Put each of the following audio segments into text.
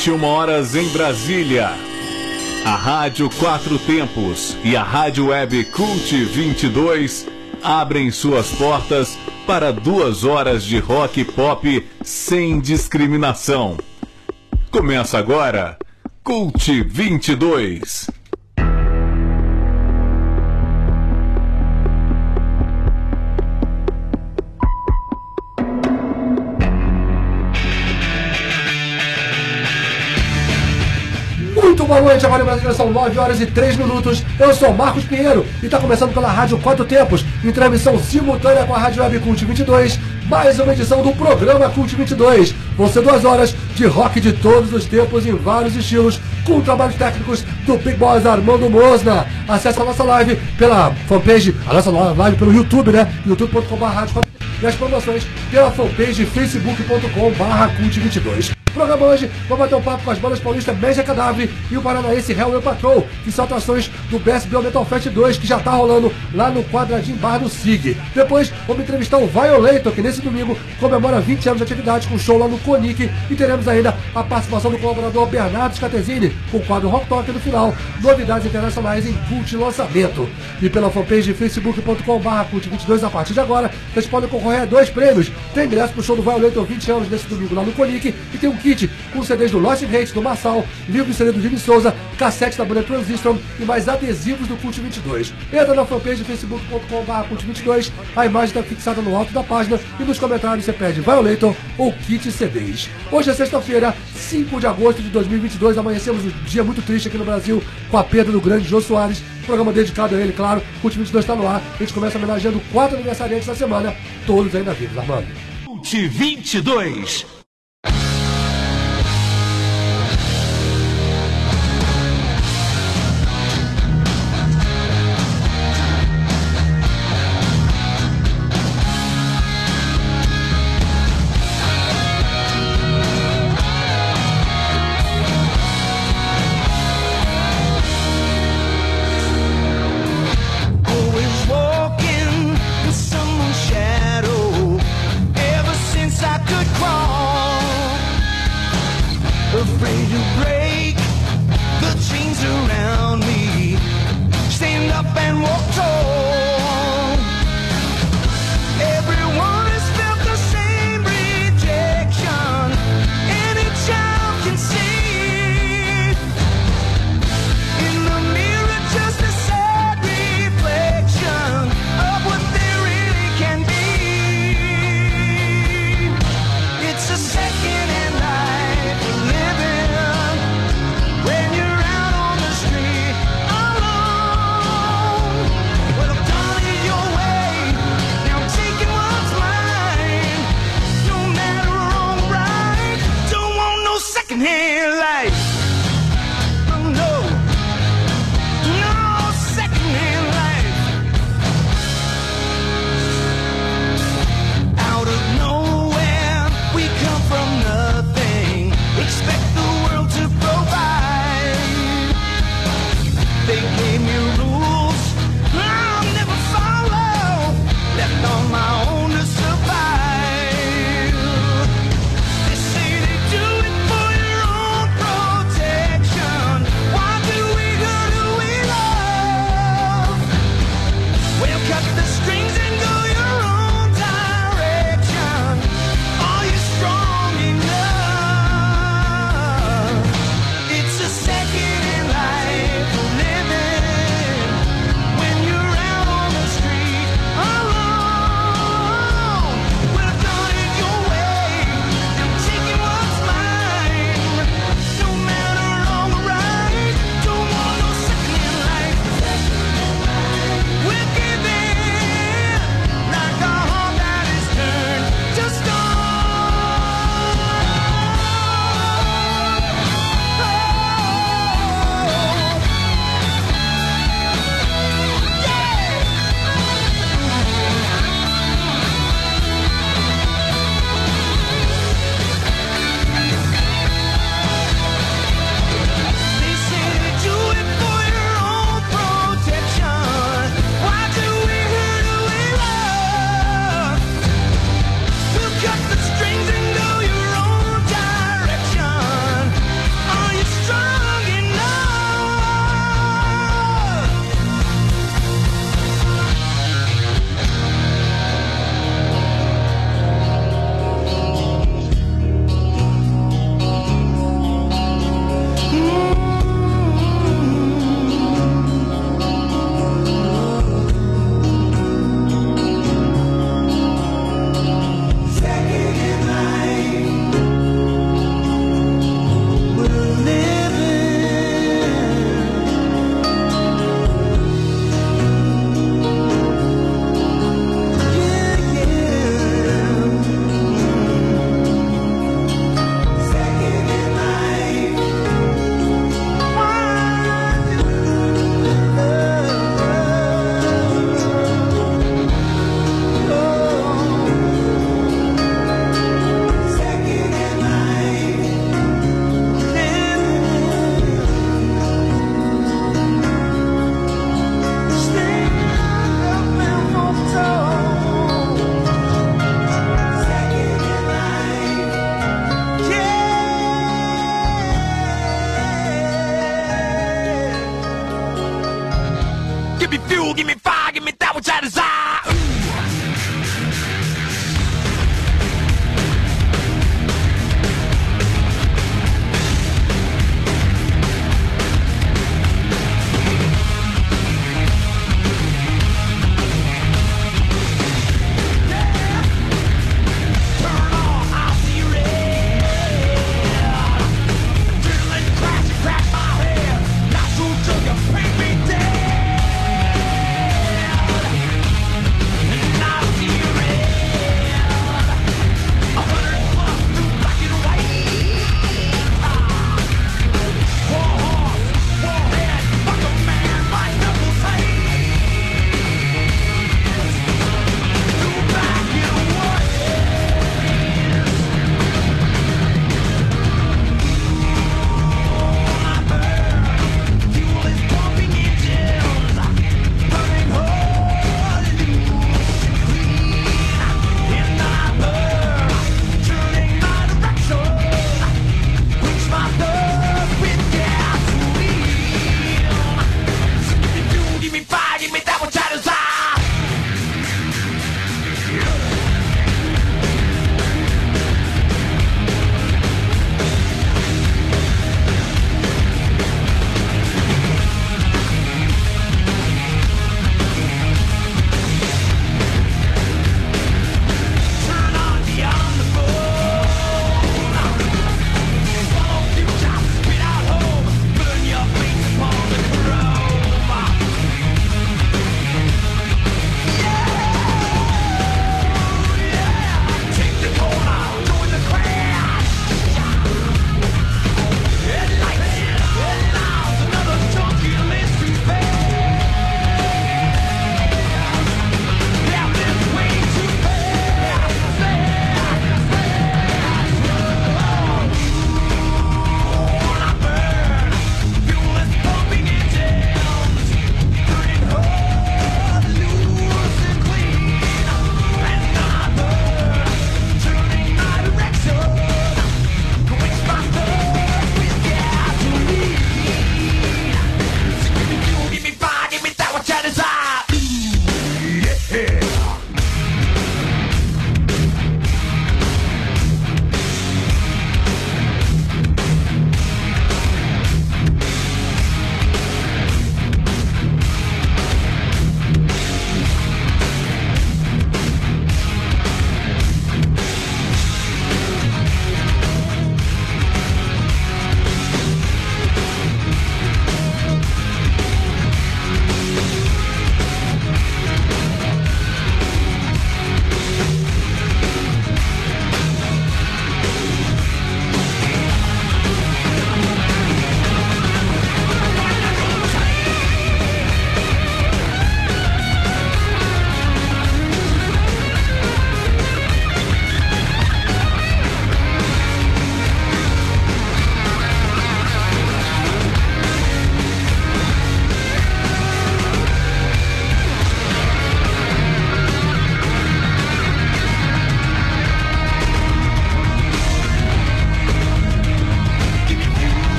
21 horas em Brasília. A Rádio Quatro Tempos e a Rádio Web Cult 22 abrem suas portas para duas horas de rock pop sem discriminação. Começa agora Cult 22. Boa noite, agora Brasília são 9 horas e 3 minutos. Eu sou Marcos Pinheiro e está começando pela Rádio Quatro Tempos, em transmissão simultânea com a Rádio Web Cult 22, mais uma edição do programa Cult 22. Vão ser duas horas de rock de todos os tempos em vários estilos, com trabalhos técnicos do Big Boss Armando Mosna. Acesse a nossa live pela fanpage, a nossa live pelo YouTube, né? youtube.com.br e as promoções pela fanpage facebook.com.br cult22. Programa hoje, vamos bater um papo com as bandas paulistas Média Cadáver e o paranaense Hellway Patrol, que são atrações do Best Metal Fest 2, que já tá rolando lá no quadradinho bar do SIG. Depois, vamos entrevistar o Violator, que nesse domingo comemora 20 anos de atividade com show lá no Conic, e teremos ainda a participação do colaborador Bernardo Scatesini, com o quadro Rock Talk no final, novidades internacionais em cult lançamento. E pela fanpage facebook.com.br cult22 a partir de agora, vocês podem concorrer a dois prêmios. Tem ingresso pro show do Violator 20 anos nesse domingo lá no Conic, e tem um kit com CDs do Lost Hate, do Massal, livro e CD do Jimmy Souza, cassete da banda Transistor e mais adesivos do Cult 22. Entra na fanpage facebook.com.br Cult 22, a imagem está fixada no alto da página e nos comentários você pede Violator ou kit CDs. Hoje é sexta-feira, 5 de agosto de 2022, amanhecemos um dia muito triste aqui no Brasil com a perda do grande Jô Soares, programa dedicado a ele, claro, Cult 22 está no ar, a gente começa homenageando quatro aniversariantes da semana, todos ainda vivos, Armando. Cult 22.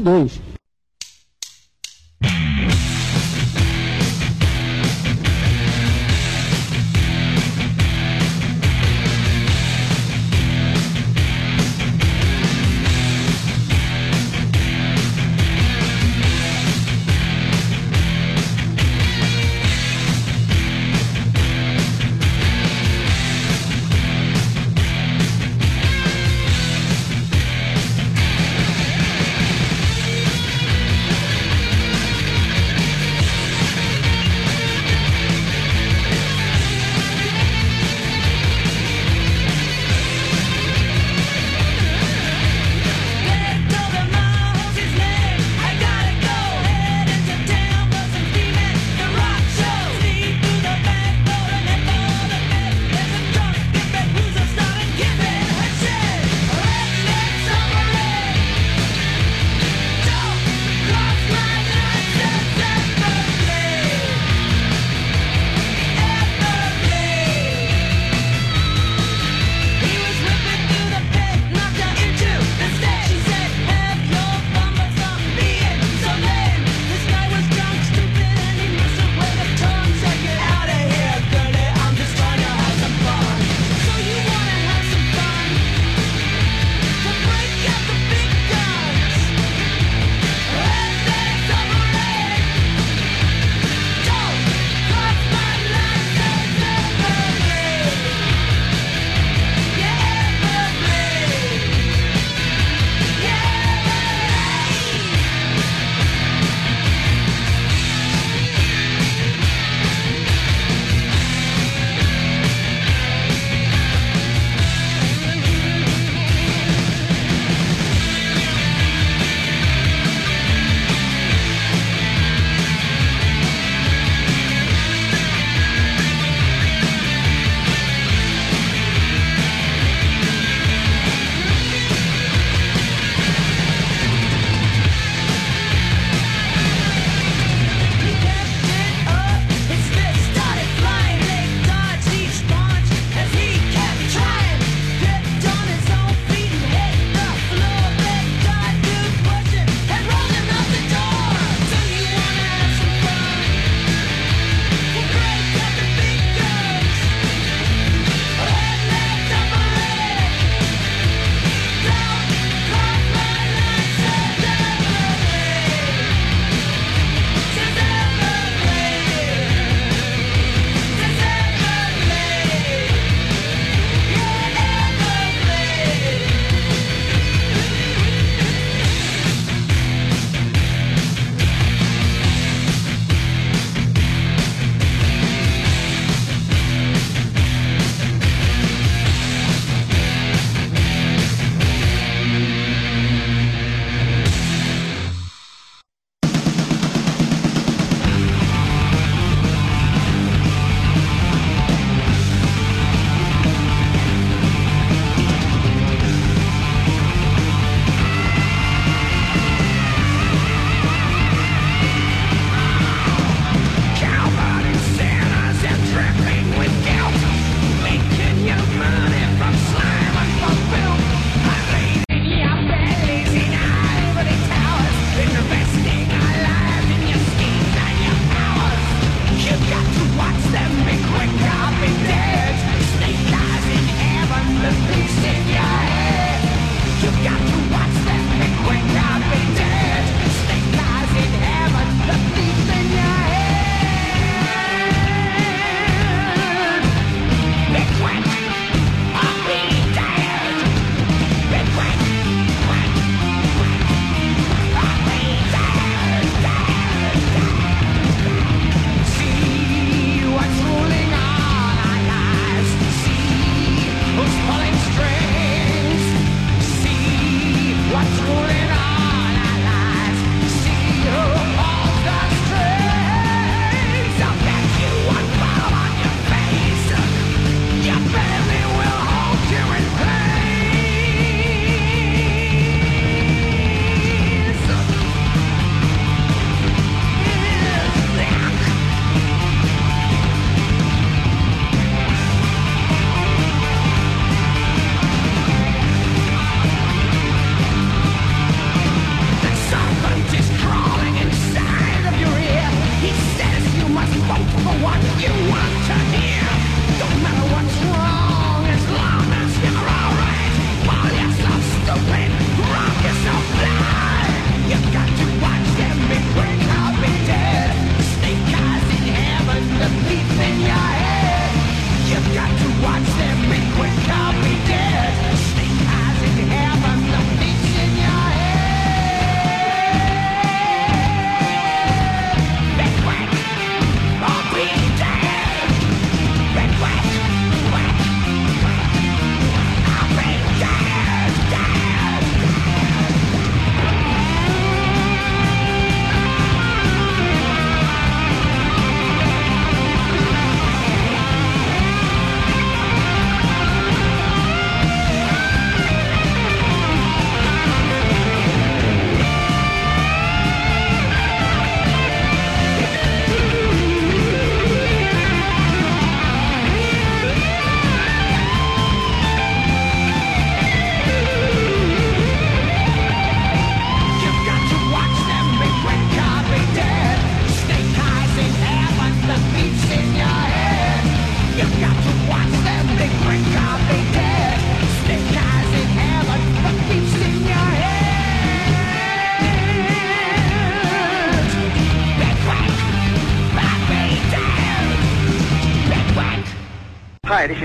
22.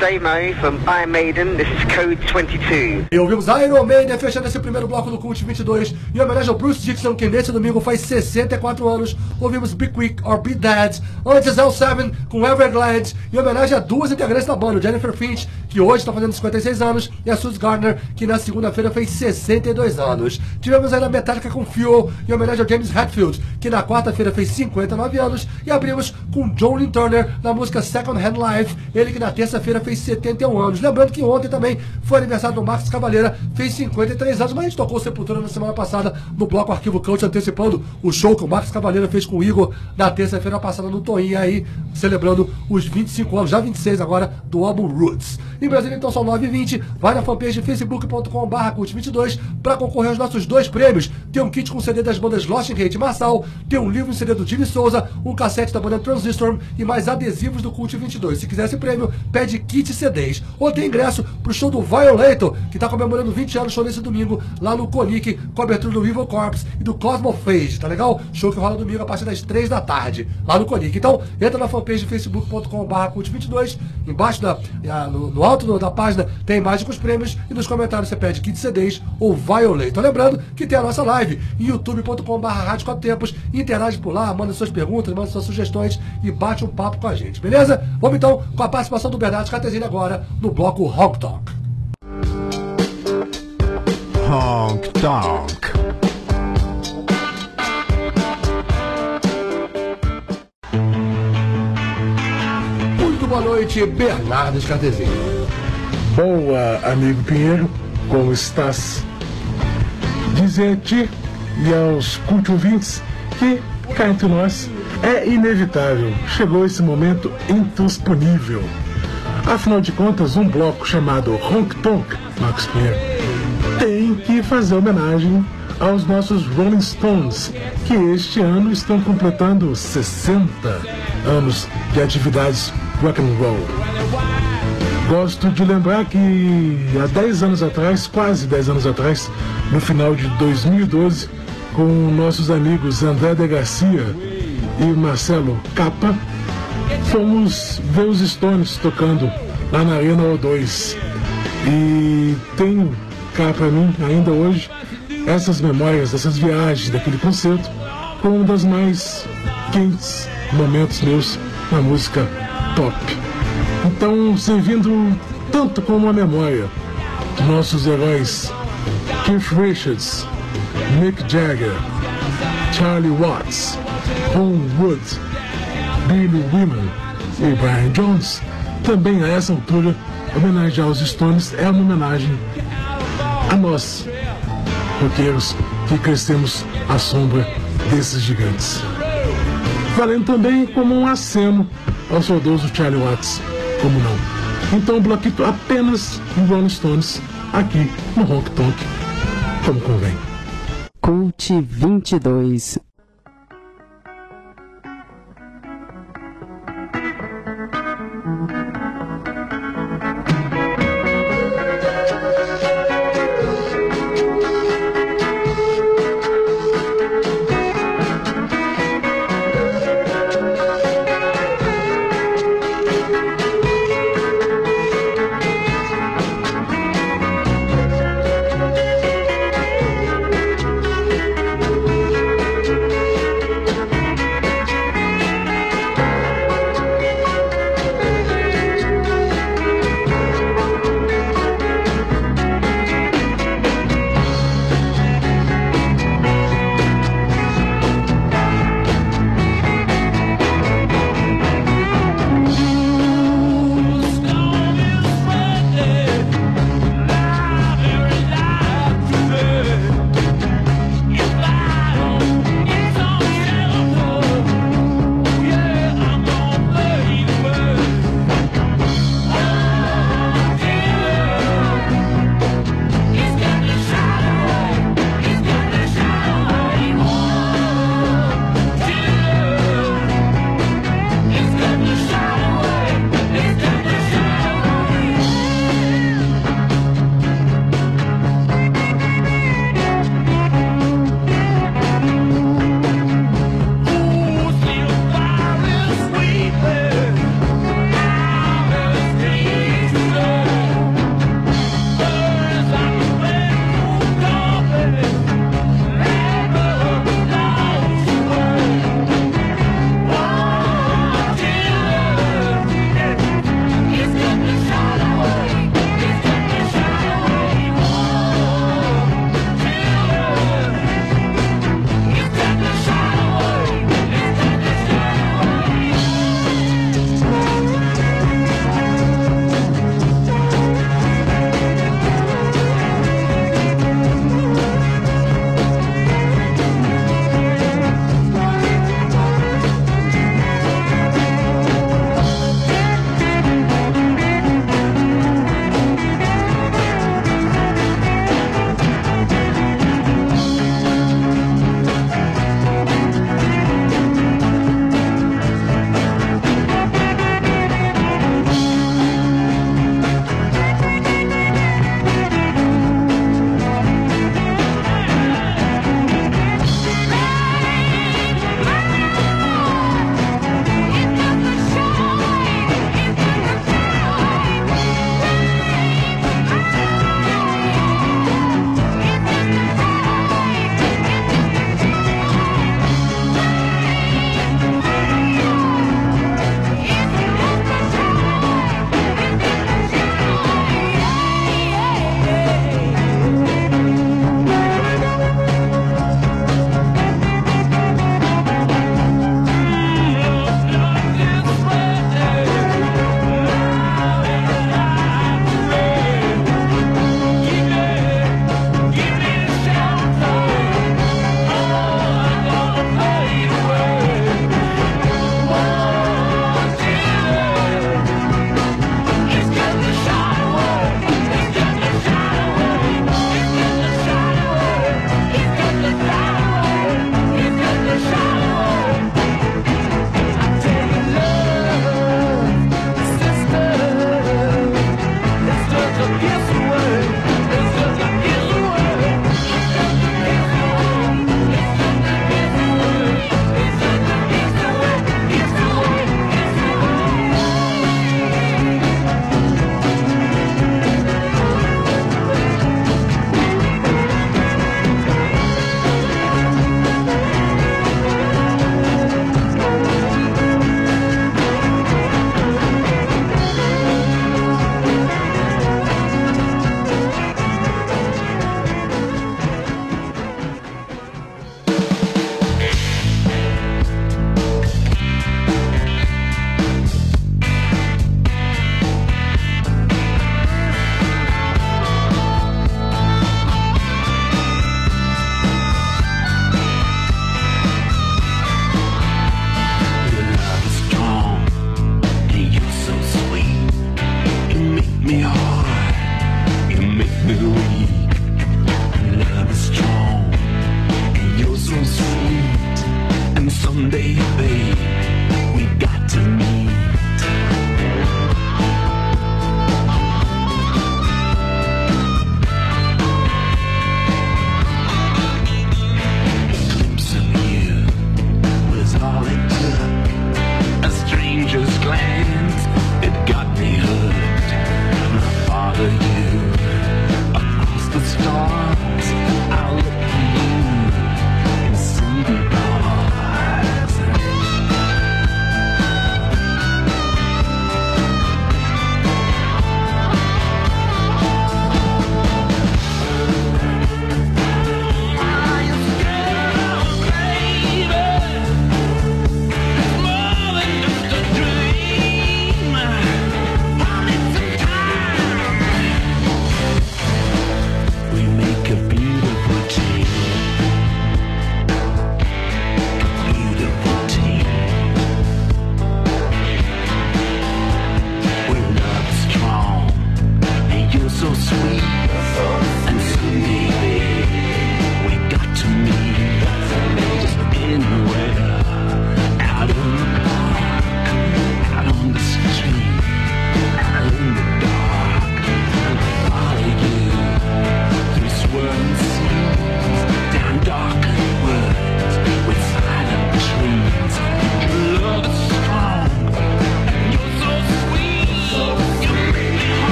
From Iron Maiden. This is Code 22. E ouvimos Iron Maiden fechando esse primeiro bloco do Cult 22 em homenagem ao Bruce Dixon, que nesse domingo faz 64 anos. Ouvimos Be Quick or Be Dead. Antes L7 com Everglades em homenagem a duas integrantes da banda, Jennifer Finch, que hoje está fazendo 56 anos, e a Suze Gardner, que na segunda-feira fez 62 anos. Tivemos ainda Metallica com Fuel em homenagem ao James Hetfield, que na quarta-feira fez 59 anos. E abrimos com John Turner na música Second Hand Life, ele que na terça-feira fez 71 anos. Lembrando que ontem também foi aniversário do Marcos Cavaleira, fez 53 anos, mas a gente tocou Sepultura na semana passada no bloco Arquivo Cult, antecipando o show que o Marcos Cavaleira fez com o Igor na terça-feira passada no Toinho aí, celebrando os 25 anos, já 26 agora, do álbum Roots. Em Brasília, então, são 9h20. Vai na fanpage facebook.com.br cult22 para concorrer aos nossos dois prêmios. Tem um kit com CD das bandas Lost Hate Marçal, tem um livro em CD do Jimmy Souza, um cassete da banda Transistor e mais adesivos do Cult 22. Se quiser esse prêmio, pede kit CDs. Ou tem ingresso pro show do Violator, que tá comemorando 20 anos show nesse domingo, lá no Conic, com a abertura do Evil Corpse e do Cosmophage, tá legal? Show que rola domingo a partir das 3 da tarde, lá no Conic. Então, entra na fanpage facebook.com.br cult22, embaixo da, no, no alto da página tem imagem com os prêmios e nos comentários você pede kit CDs ou Violator. Lembrando que tem a nossa live em youtube.com.br Rádio Quatro Tempos, interage por lá, manda suas perguntas, manda suas sugestões e bate um papo com a gente, beleza? Vamos então com a participação do Bernardo Catesini agora no bloco Honk Talk. Honk Tonk. Muito boa noite, Bernardo Catesini. Boa, amigo Pinheiro, como estás? Dizer a ti e aos culto ouvintes que, cá entre nós, é inevitável. Chegou esse momento intransponível. Afinal de contas, um bloco chamado Honk Tonk, Marcos Pinheiro, tem que fazer homenagem aos nossos Rolling Stones, que este ano estão completando 60 anos de atividades rock and roll. Gosto de lembrar que há 10 anos atrás, quase 10 anos atrás, no final de 2012, com nossos amigos André de Garcia e Marcelo Capa, fomos ver os Stones tocando lá na Arena O2. E tenho cá para mim, ainda hoje, essas memórias, dessas viagens, daquele concerto, como um dos mais quentes momentos meus na música pop. Então, servindo tanto como a memória nossos heróis Keith Richards, Mick Jagger, Charlie Watts, Ron Wood, Billy Wyman e Brian Jones, também a essa altura, homenagear os Stones é uma homenagem a nós, roqueiros que crescemos à sombra desses gigantes. Valendo também como um aceno ao saudoso Charlie Watts, como não. Então bloquito apenas de Rolling Stones aqui no Honk Tonk, como convém. Cult 22.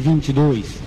22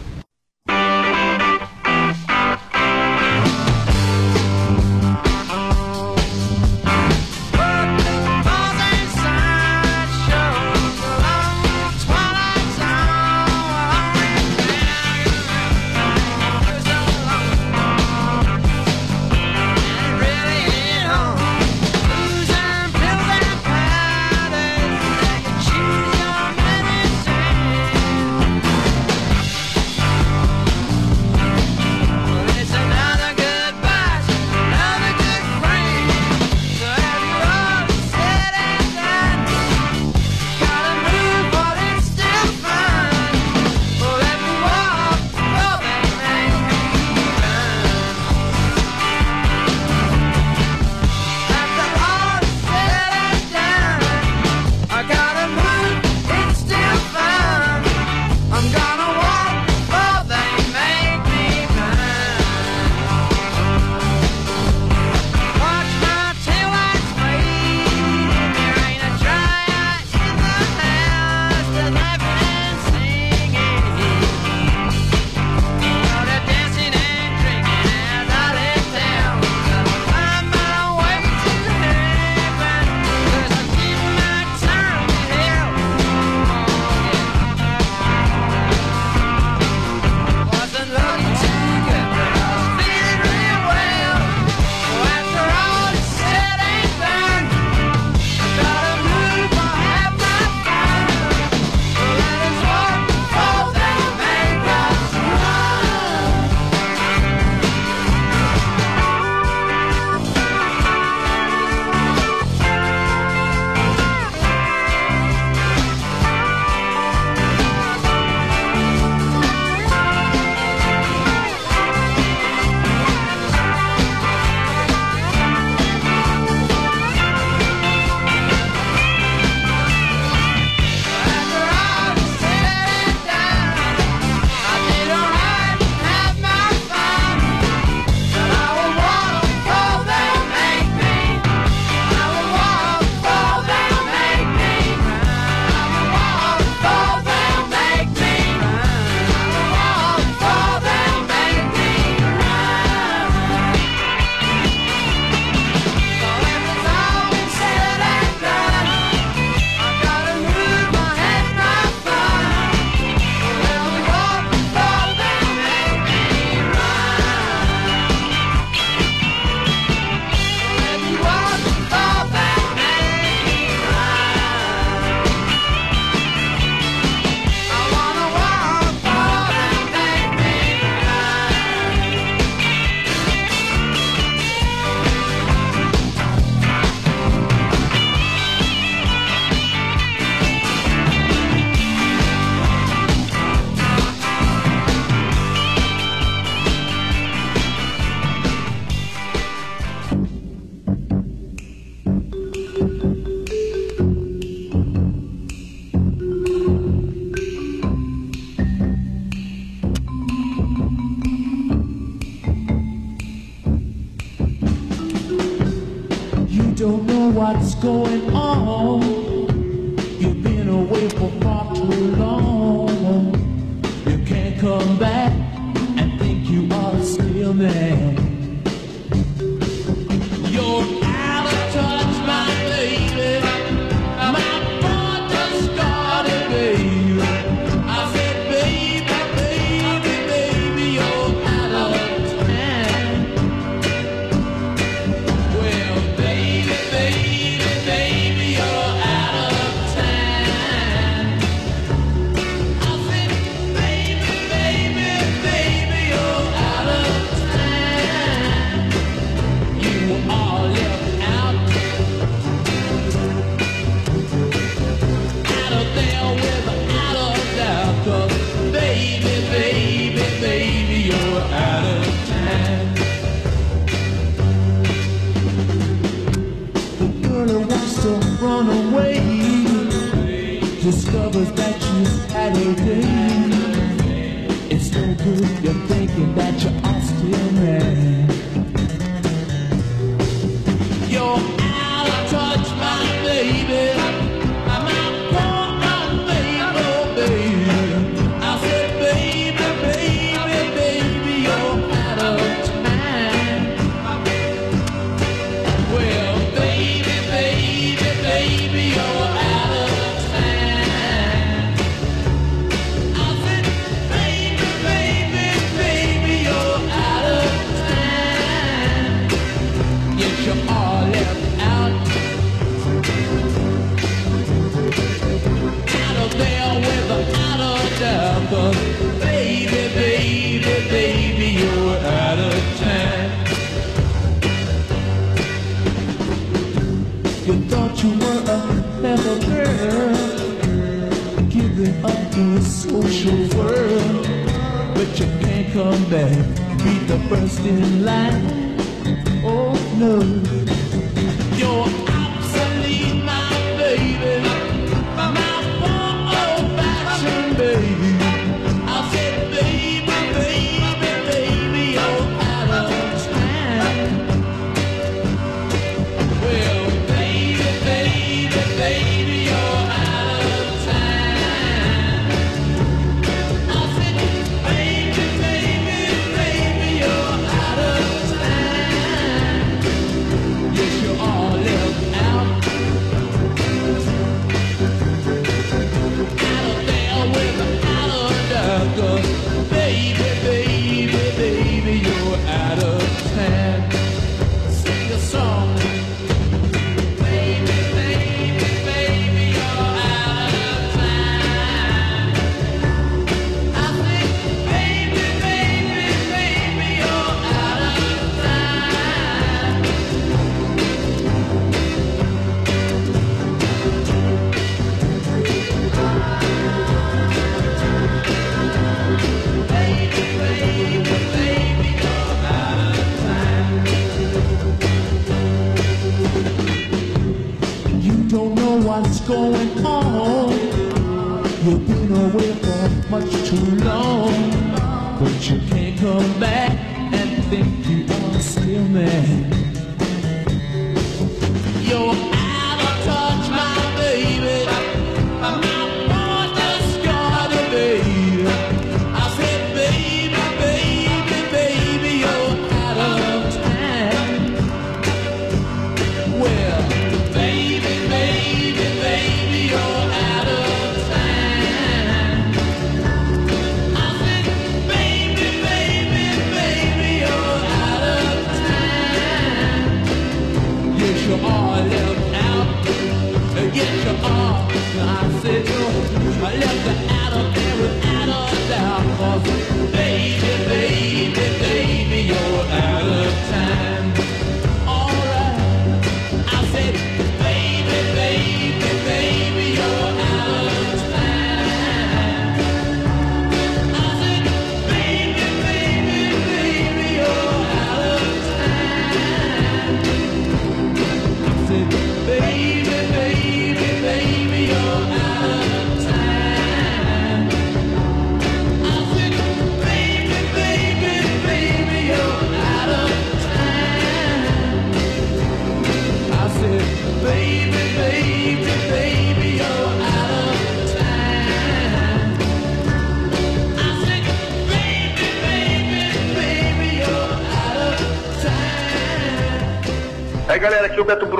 for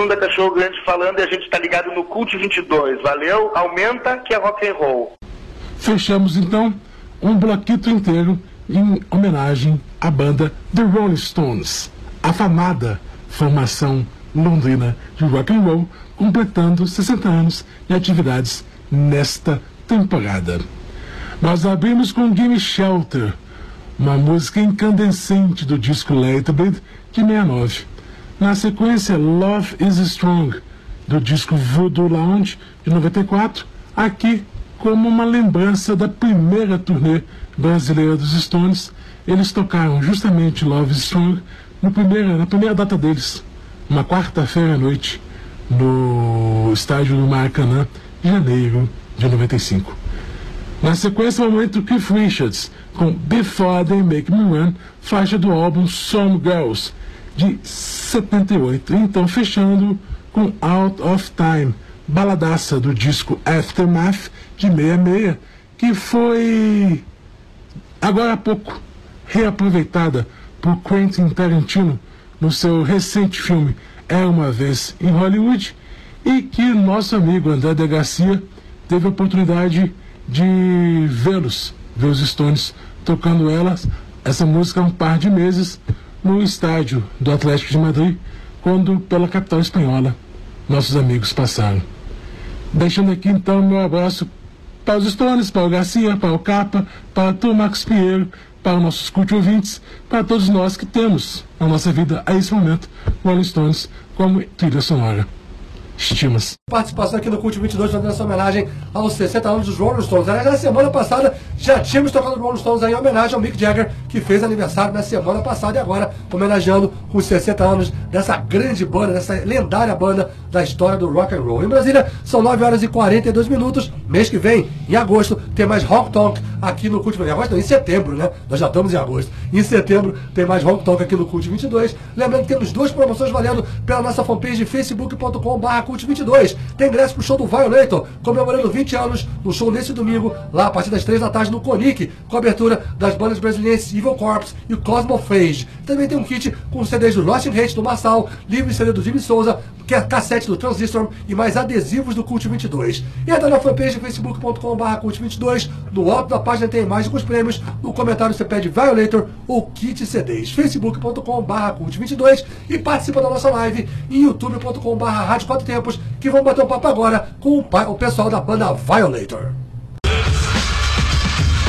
da Cachorro Grande falando e a gente tá ligado no Cult 22. Valeu, aumenta que é rock and roll. Fechamos então um bloquito inteiro em homenagem à banda The Rolling Stones, afamada formação londrina de rock and roll, completando 60 anos de atividades nesta temporada. Nós abrimos com Gimme Shelter, uma música incandescente do disco Latebed de 69. Na sequência, Love is Strong, do disco Voodoo Lounge de 94, aqui como uma lembrança da primeira turnê brasileira dos Stones. Eles tocaram justamente Love is Strong no primeiro, na primeira data deles, uma quarta-feira à noite, no estádio do Maracanã, de janeiro de 95. Na sequência, o momento Keith Richards, com Before They Make Me Run, faixa do álbum Some Girls, de 78. Então, fechando com Out of Time, baladaça do disco Aftermath, de 66, que foi, agora há pouco, reaproveitada por Quentin Tarantino no seu recente filme Era Uma Vez em Hollywood, e que nosso amigo André de Garcia teve a oportunidade de vê-los, ver os Stones tocando elas, essa música há um par de meses, no estádio do Atlético de Madrid, quando pela capital espanhola nossos amigos passaram. Deixando aqui então meu abraço para os Stones, para o Garcia, para o Capa, para o Max Pinheiro, para os nossos culto ouvintes, para todos nós que temos na nossa vida a esse momento Rolling Stones como trilha sonora. Estimas. Participação aqui no Cult 22 fazendo essa homenagem aos 60 anos dos Rolling Stones. Aliás, na semana passada já tínhamos tocado Rolling Stones aí em homenagem ao Mick Jagger, que fez aniversário na semana passada e agora homenageando os 60 anos dessa grande banda, dessa lendária banda da história do rock and roll. Em Brasília, são 9 horas e 42 minutos. Mês que vem, em agosto, tem mais Rock Talk aqui no Cult 22. Em agosto, em setembro, né? Nós já estamos em agosto. Em setembro tem mais Rock Talk aqui no Cult 22. Lembrando que temos duas promoções valendo pela nossa fanpage facebook.com.br Cult 22. Tem ingresso pro show do Violator, comemorando 20 anos no show nesse domingo, lá a partir das 3 da tarde no Conic, com abertura das bandas brasileiras Evil Corpse e Cosmophage. Também tem um kit com CDs do Lost in Hate do Marçal, livre CD do Jimmy Souza, que é cassete do Transistor e mais adesivos do Cult 22. Entra na fanpage facebook.com.br Cult 22. No alto da página tem imagem com os prêmios. No comentário você pede Violator ou kit CDs. facebook.com.br Cult 22 e participa da nossa live em youtube.com.br Rádio Quatro Tempos, que vamos bater um papo agora com o, pa- o pessoal da banda Violator.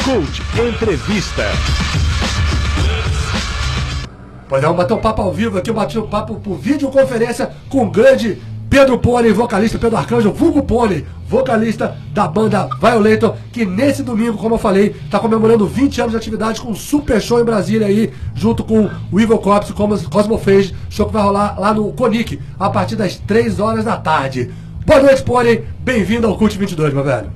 Cult Entrevista. Pois é, vamos bater um papo ao vivo aqui, eu bati um papo por videoconferência com o grande Pedro Pone, vocalista, Pedro Arcanjo, vulgo Pone, vocalista da banda Violator, que nesse domingo, como eu falei, está comemorando 20 anos de atividade com um super show em Brasília aí, junto com o Evil Corps e Cosmo- Cosmophage, show que vai rolar lá no Conic, a partir das 3 horas da tarde. Boa noite, Pone, bem-vindo ao Cult 22, meu velho.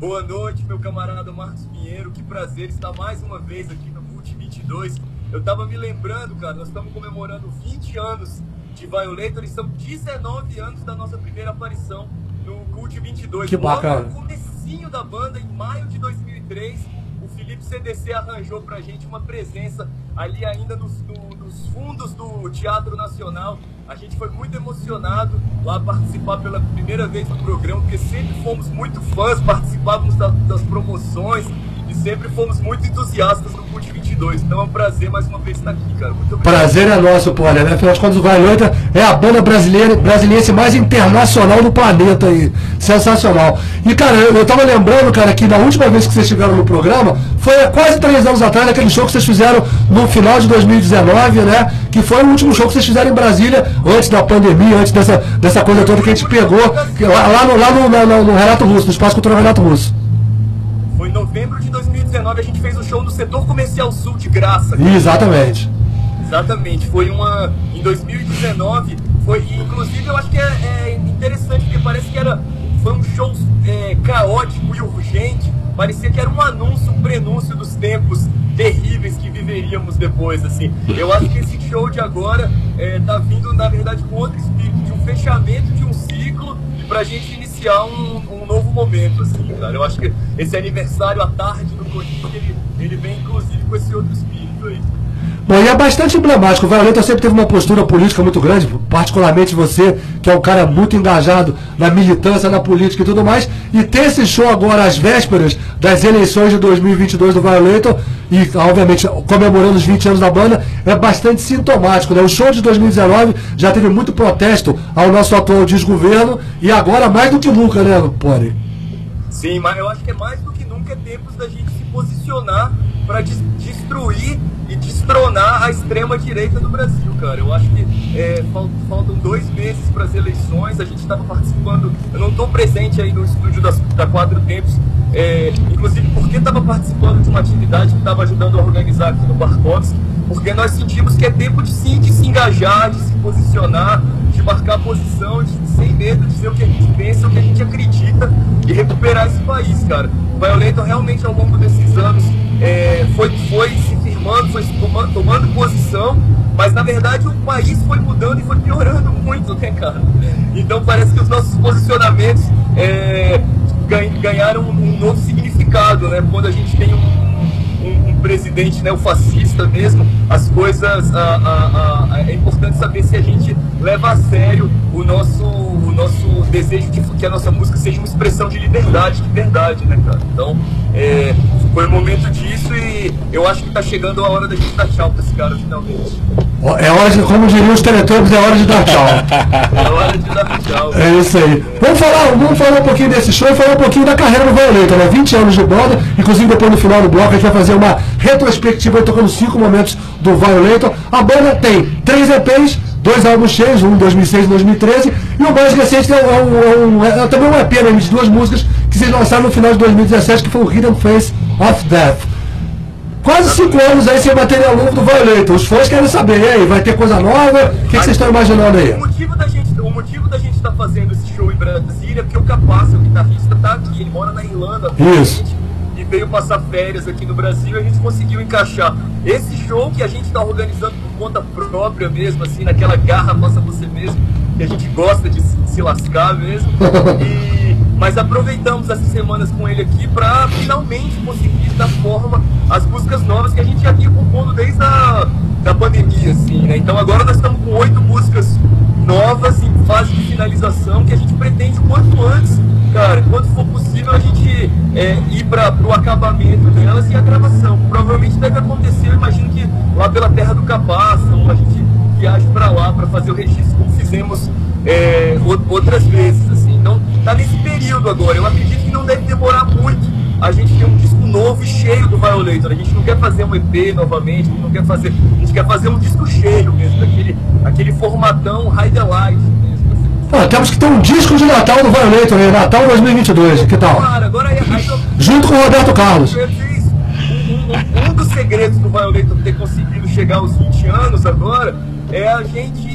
Boa noite, meu camarada Marcos Pinheiro. Que prazer estar mais uma vez aqui no Cult 22. Eu tava me lembrando, cara, nós estamos comemorando 20 anos de Violator e são 19 anos da nossa primeira aparição no Cult 22. Que bacana. Logo no comecinho da banda, em maio de 2003, o Felipe CDC arranjou pra gente uma presença ali ainda nos, no- nos fundos do Teatro Nacional. A gente foi muito emocionado lá participar pela primeira vez do programa, porque sempre fomos muito fãs, participávamos da- das promoções e sempre fomos muito entusiastas do Cult 22. Então é um prazer mais uma vez estar aqui, cara. Muito obrigado. Prazer é nosso, Pone, né? Afinal de contas, o Violator é a banda brasileira, brasiliense mais internacional do planeta aí. Sensacional. E, cara, eu, eu tava lembrando, cara, que na última vez que vocês estiveram no programa, foi há quase três anos atrás, naquele show que vocês fizeram no final de 2019, né? Que foi o último show que vocês fizeram em Brasília, antes da pandemia, antes dessa, dessa coisa toda que a gente pegou, lá, no, lá no, na- no Renato Russo, no Espaço Cultural Renato Russo. Foi em novembro de 2019 a gente fez o show no setor comercial sul de graça. Exatamente. Exatamente, foi uma. Em 2019, foi. Inclusive eu acho que é, é interessante, porque parece que era. Foi um show é, caótico e urgente. Parecia que era um anúncio, um prenúncio dos tempos terríveis que viveríamos depois, assim. Eu acho que esse show de agora é, tá vindo, na verdade, com outro espírito, de um fechamento de um ciclo e pra gente iniciar um, um novo momento, assim, cara. Eu acho que esse aniversário à tarde do Corinthians, ele, ele vem inclusive com esse outro espírito aí. Bom, e é bastante emblemático. O Violeta sempre teve uma postura política muito grande, particularmente você, que é um cara muito engajado na militância, na política e tudo mais. E ter esse show agora às vésperas das eleições de 2022 do Violator, e obviamente comemorando os 20 anos da banda, é bastante sintomático. Né? O show de 2019 já teve muito protesto ao nosso atual desgoverno, e agora mais do que nunca, né, Pony? Sim, mas eu acho que é mais do que nunca é tempos da gente se posicionar para destruir e destronar a extrema direita do Brasil, cara. Eu acho que é, fal- faltam dois meses para as eleições. A gente estava participando. Eu não estou presente aí no estúdio das, da Quatro Tempos, é, inclusive porque estava participando de uma atividade que estava ajudando a organizar aqui no Barkovski, porque nós sentimos que é tempo de sim de se engajar, de se posicionar, de marcar posição, de, sem medo de dizer o que a gente pensa, o que a gente acredita e recuperar esse país, cara. O Violento realmente ao longo desses anos é, foi, foi se firmando, foi se toma- tomando posição, mas na verdade o país foi mudando e foi piorando muito, né, cara? Então parece que os nossos posicionamentos é, gan- ganharam um novo significado, né? Quando a gente tem um, um, um presidente né, o fascista mesmo, as coisas. a- a- a- é importante saber se a gente leva a sério o nosso, o nosso desejo de que a nossa música seja uma expressão de liberdade, de verdade, né, cara? Então, é, foi o momento disso e eu acho que tá chegando a hora da gente dar tchau pra esse cara finalmente. É hora de, como diriam os teletubbies, é hora de dar tchau. É hora de dar tchau. É isso aí. Vamos falar, vamos falar um pouquinho desse show e falar um pouquinho da carreira do Violeta, né? 20 anos de banda, inclusive depois no final do bloco a gente vai fazer uma retrospectiva tocando cinco momentos do Violator. A banda tem três EPs, dois álbuns cheios, um em 2006 e 2013, e o mais recente é, um, é um- é também um EP né, de duas músicas que vocês lançaram no final de 2017, que foi o Hidden Face of Death. Quase cinco anos aí sem material novo do Violator. Os fãs querem saber, e aí, vai ter coisa nova? O que, que vocês estão imaginando aí? O motivo da gente, o motivo da gente estar fazendo esse show em Brasília é porque o Capaz, o guitarrista, tá aqui. Ele mora na Irlanda Isso. e veio passar férias aqui no Brasil e a gente conseguiu encaixar esse show que a gente está organizando por conta própria mesmo, assim, naquela garra faça você mesmo, que a gente gosta de se, se lascar mesmo. E, mas aproveitamos essas semanas com ele aqui para finalmente conseguir dar forma às músicas novas que a gente já vinha compondo desde a da pandemia, assim, né? Então agora nós estamos com oito músicas novas em fase de finalização que a gente pretende quanto antes, cara, quando for possível a gente é, ir para o acabamento delas e a gravação. Provavelmente deve acontecer, eu imagino que lá pela Terra do Capaz, ou a gente viaje para lá para fazer o registro como fizemos é, ou- outras vezes, assim. Então tá nesse período agora. Eu acredito que não deve demorar muito a gente ter um disco novo e cheio do Violator. A gente não quer fazer um EP novamente, a gente não quer fazer. A gente quer fazer um disco cheio mesmo, aquele, aquele formatão high delight mesmo. assim. Temos que ter um disco de Natal do Violator, né? Natal 2022, que tal? Claro, agora eu- Junto com o Roberto Carlos. Um, um- um dos segredos do Violator ter conseguido chegar aos 20 anos agora é a gente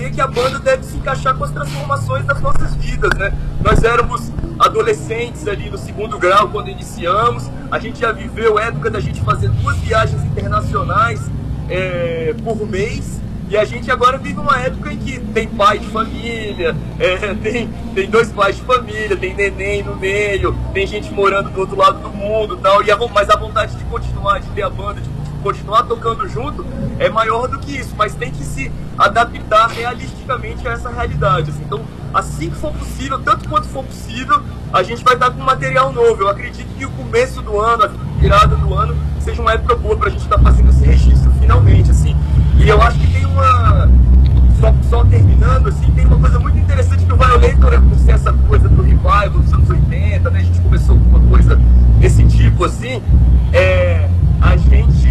entender que a banda deve se encaixar com as transformações das nossas vidas, né? Nós éramos adolescentes ali no segundo grau quando iniciamos, a gente já viveu a época da gente fazer duas viagens internacionais é, por mês. E a gente agora vive uma época em que tem pai de família, é, tem, tem dois pais de família, tem neném no meio, tem gente morando do outro lado do mundo tal. E a, mas a vontade de continuar, de ter a banda, de continuar tocando junto, é maior do que isso. Mas tem que se adaptar realisticamente a essa realidade. assim. Então, assim que for possível, tanto quanto for possível, a gente vai estar com material novo. Eu acredito que o começo do ano, a virada do ano, seja uma época boa pra gente estar fazendo esse registro finalmente, assim. E eu acho que tem uma. Só, só terminando, assim, tem uma coisa muito interessante que o Violator, ser essa coisa do revival dos anos 80, né? A gente começou com uma coisa desse tipo, assim. É, a gente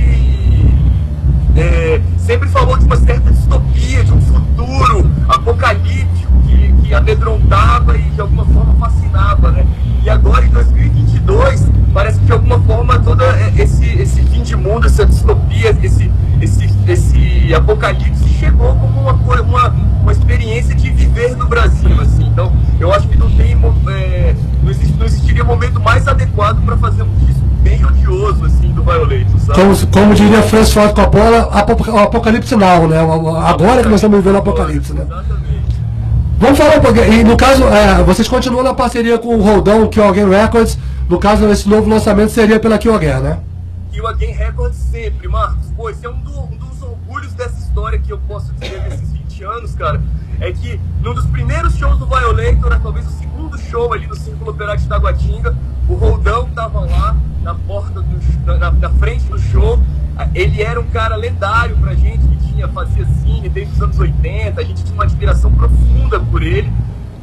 é, sempre falou de uma certa distopia, de um futuro apocalíptico que, que amedrontava e de alguma forma fascinava, né? E agora em 2022 parece que de alguma forma todo esse, esse fim de mundo, essa distopia, esse, esse, esse apocalipse chegou como uma, uma, uma experiência de viver no Brasil, assim. Então eu acho que não tem é, não, existe- não existiria momento mais adequado para fazer um disco bem odioso assim do Violator, sabe? Como, como diria Ford Coppola, apo- o Apocalipse Now, né? Agora que nós estamos vivendo o Apocalipse, né? Vamos falar um pouquinho. E no caso, é, vocês continuam na parceria com o Roldão, Kill Again Records. No caso, esse novo lançamento seria pela Again, né? o Again Records sempre, Marcos. Pô, esse é um, do- um dos orgulhos dessa história que eu posso dizer desses 20 anos, cara. É que num dos primeiros shows do Violator, talvez o segundo show ali no Círculo Operário de Taguatinga, o Roldão tava lá na porta do na, na frente do show. Ele era um cara lendário pra gente, que tinha, fazia cine desde os anos 80, a gente tinha uma admiração profunda por ele.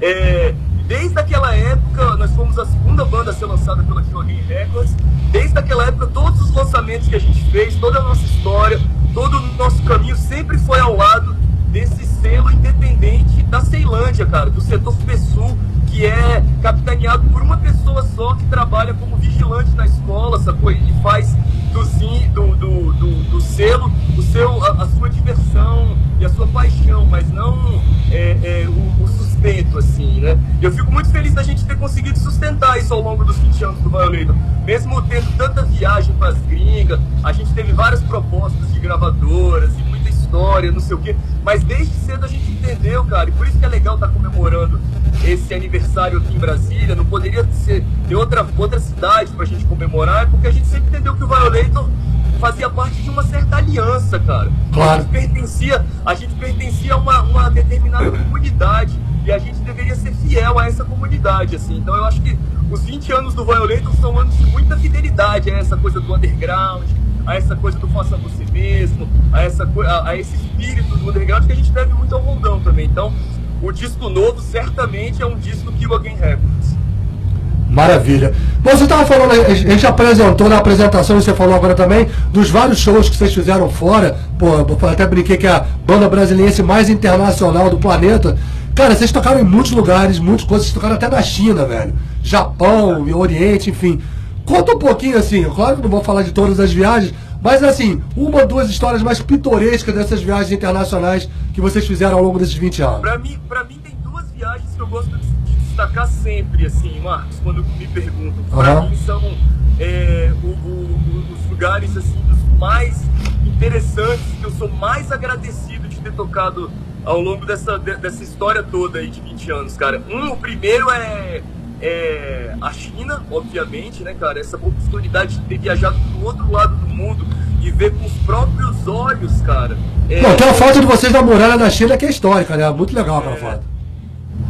É, desde aquela época, nós fomos a segunda banda a ser lançada pela Kyogen Records. Desde aquela época, todos os lançamentos que a gente fez, toda a nossa história, todo o nosso caminho sempre foi ao lado desse selo independente da Ceilândia, cara, do setor PSUL, que é capitaneado por uma pessoa só que trabalha como vigilante na escola, sacou? E faz do, zin- do, do, do, do selo o seu, a, a sua diversão e a sua paixão, mas não é, é, o, o sustento, assim, né? Eu fico muito feliz da gente ter conseguido sustentar isso ao longo dos 20 anos do Violator. Mesmo tendo tanta viagem para as gringas, a gente teve várias propostas de gravadoras e história, não sei o quê. Mas desde cedo a gente entendeu, cara, e por isso que é legal estar comemorando esse aniversário aqui em Brasília. Não poderia ser de outra, outra cidade pra gente comemorar, porque a gente sempre entendeu que o Violator fazia parte de uma certa aliança, cara. Claro. A gente pertencia, a gente pertencia a uma, uma determinada comunidade e a gente deveria ser fiel a essa comunidade, assim. Então eu acho que os 20 anos do Violator são anos de muita fidelidade a essa coisa do underground, a essa coisa do faça você mesmo, a, essa, a, a esse espírito do underground que a gente deve muito ao Rondão também. Então, o disco novo certamente é um disco o Again Records. Maravilha. Bom, você estava falando, a gente apresentou na apresentação, e você falou agora também, dos vários shows que vocês fizeram fora. Pô, até brinquei que é a banda brasileira mais internacional do planeta. Cara, vocês tocaram em muitos lugares, muitas coisas, vocês tocaram até na China, velho. Japão, Oriente, enfim. Conta um pouquinho assim, claro que não vou falar de todas as viagens, mas assim, uma ou duas histórias mais pitorescas dessas viagens internacionais que vocês fizeram ao longo desses 20 anos. Pra mim, pra mim tem duas viagens que eu gosto de, de destacar sempre, assim, Marcos, quando me perguntam. Pra Aham. mim são é, o- o- os lugares assim, dos mais interessantes, que eu sou mais agradecido de ter tocado ao longo dessa, de- dessa história toda aí de 20 anos, cara. Um, o primeiro é, é a China, obviamente, né, cara? Essa oportunidade de ter viajado do outro lado do mundo e ver com os próprios olhos, cara. É, Não, uma foto de vocês na muralha da China que é histórica, né? Muito legal aquela foto.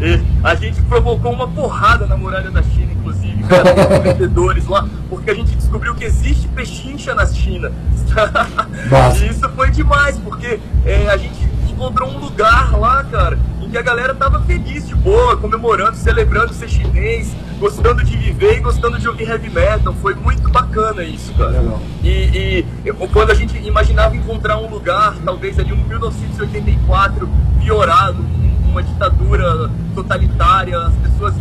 E a gente provocou uma porrada na muralha da China, inclusive, cara, com os vendedores lá, porque a gente descobriu que existe pechincha na China. E isso foi demais, porque é, a gente encontrou um lugar lá, cara, em que a galera tava feliz, de boa, comemorando, celebrando ser chinês, gostando de viver e gostando de ouvir heavy metal. Foi muito bacana isso, cara. E, e quando a gente imaginava encontrar um lugar, talvez ali um 1984 piorado, um- uma ditadura totalitária, as pessoas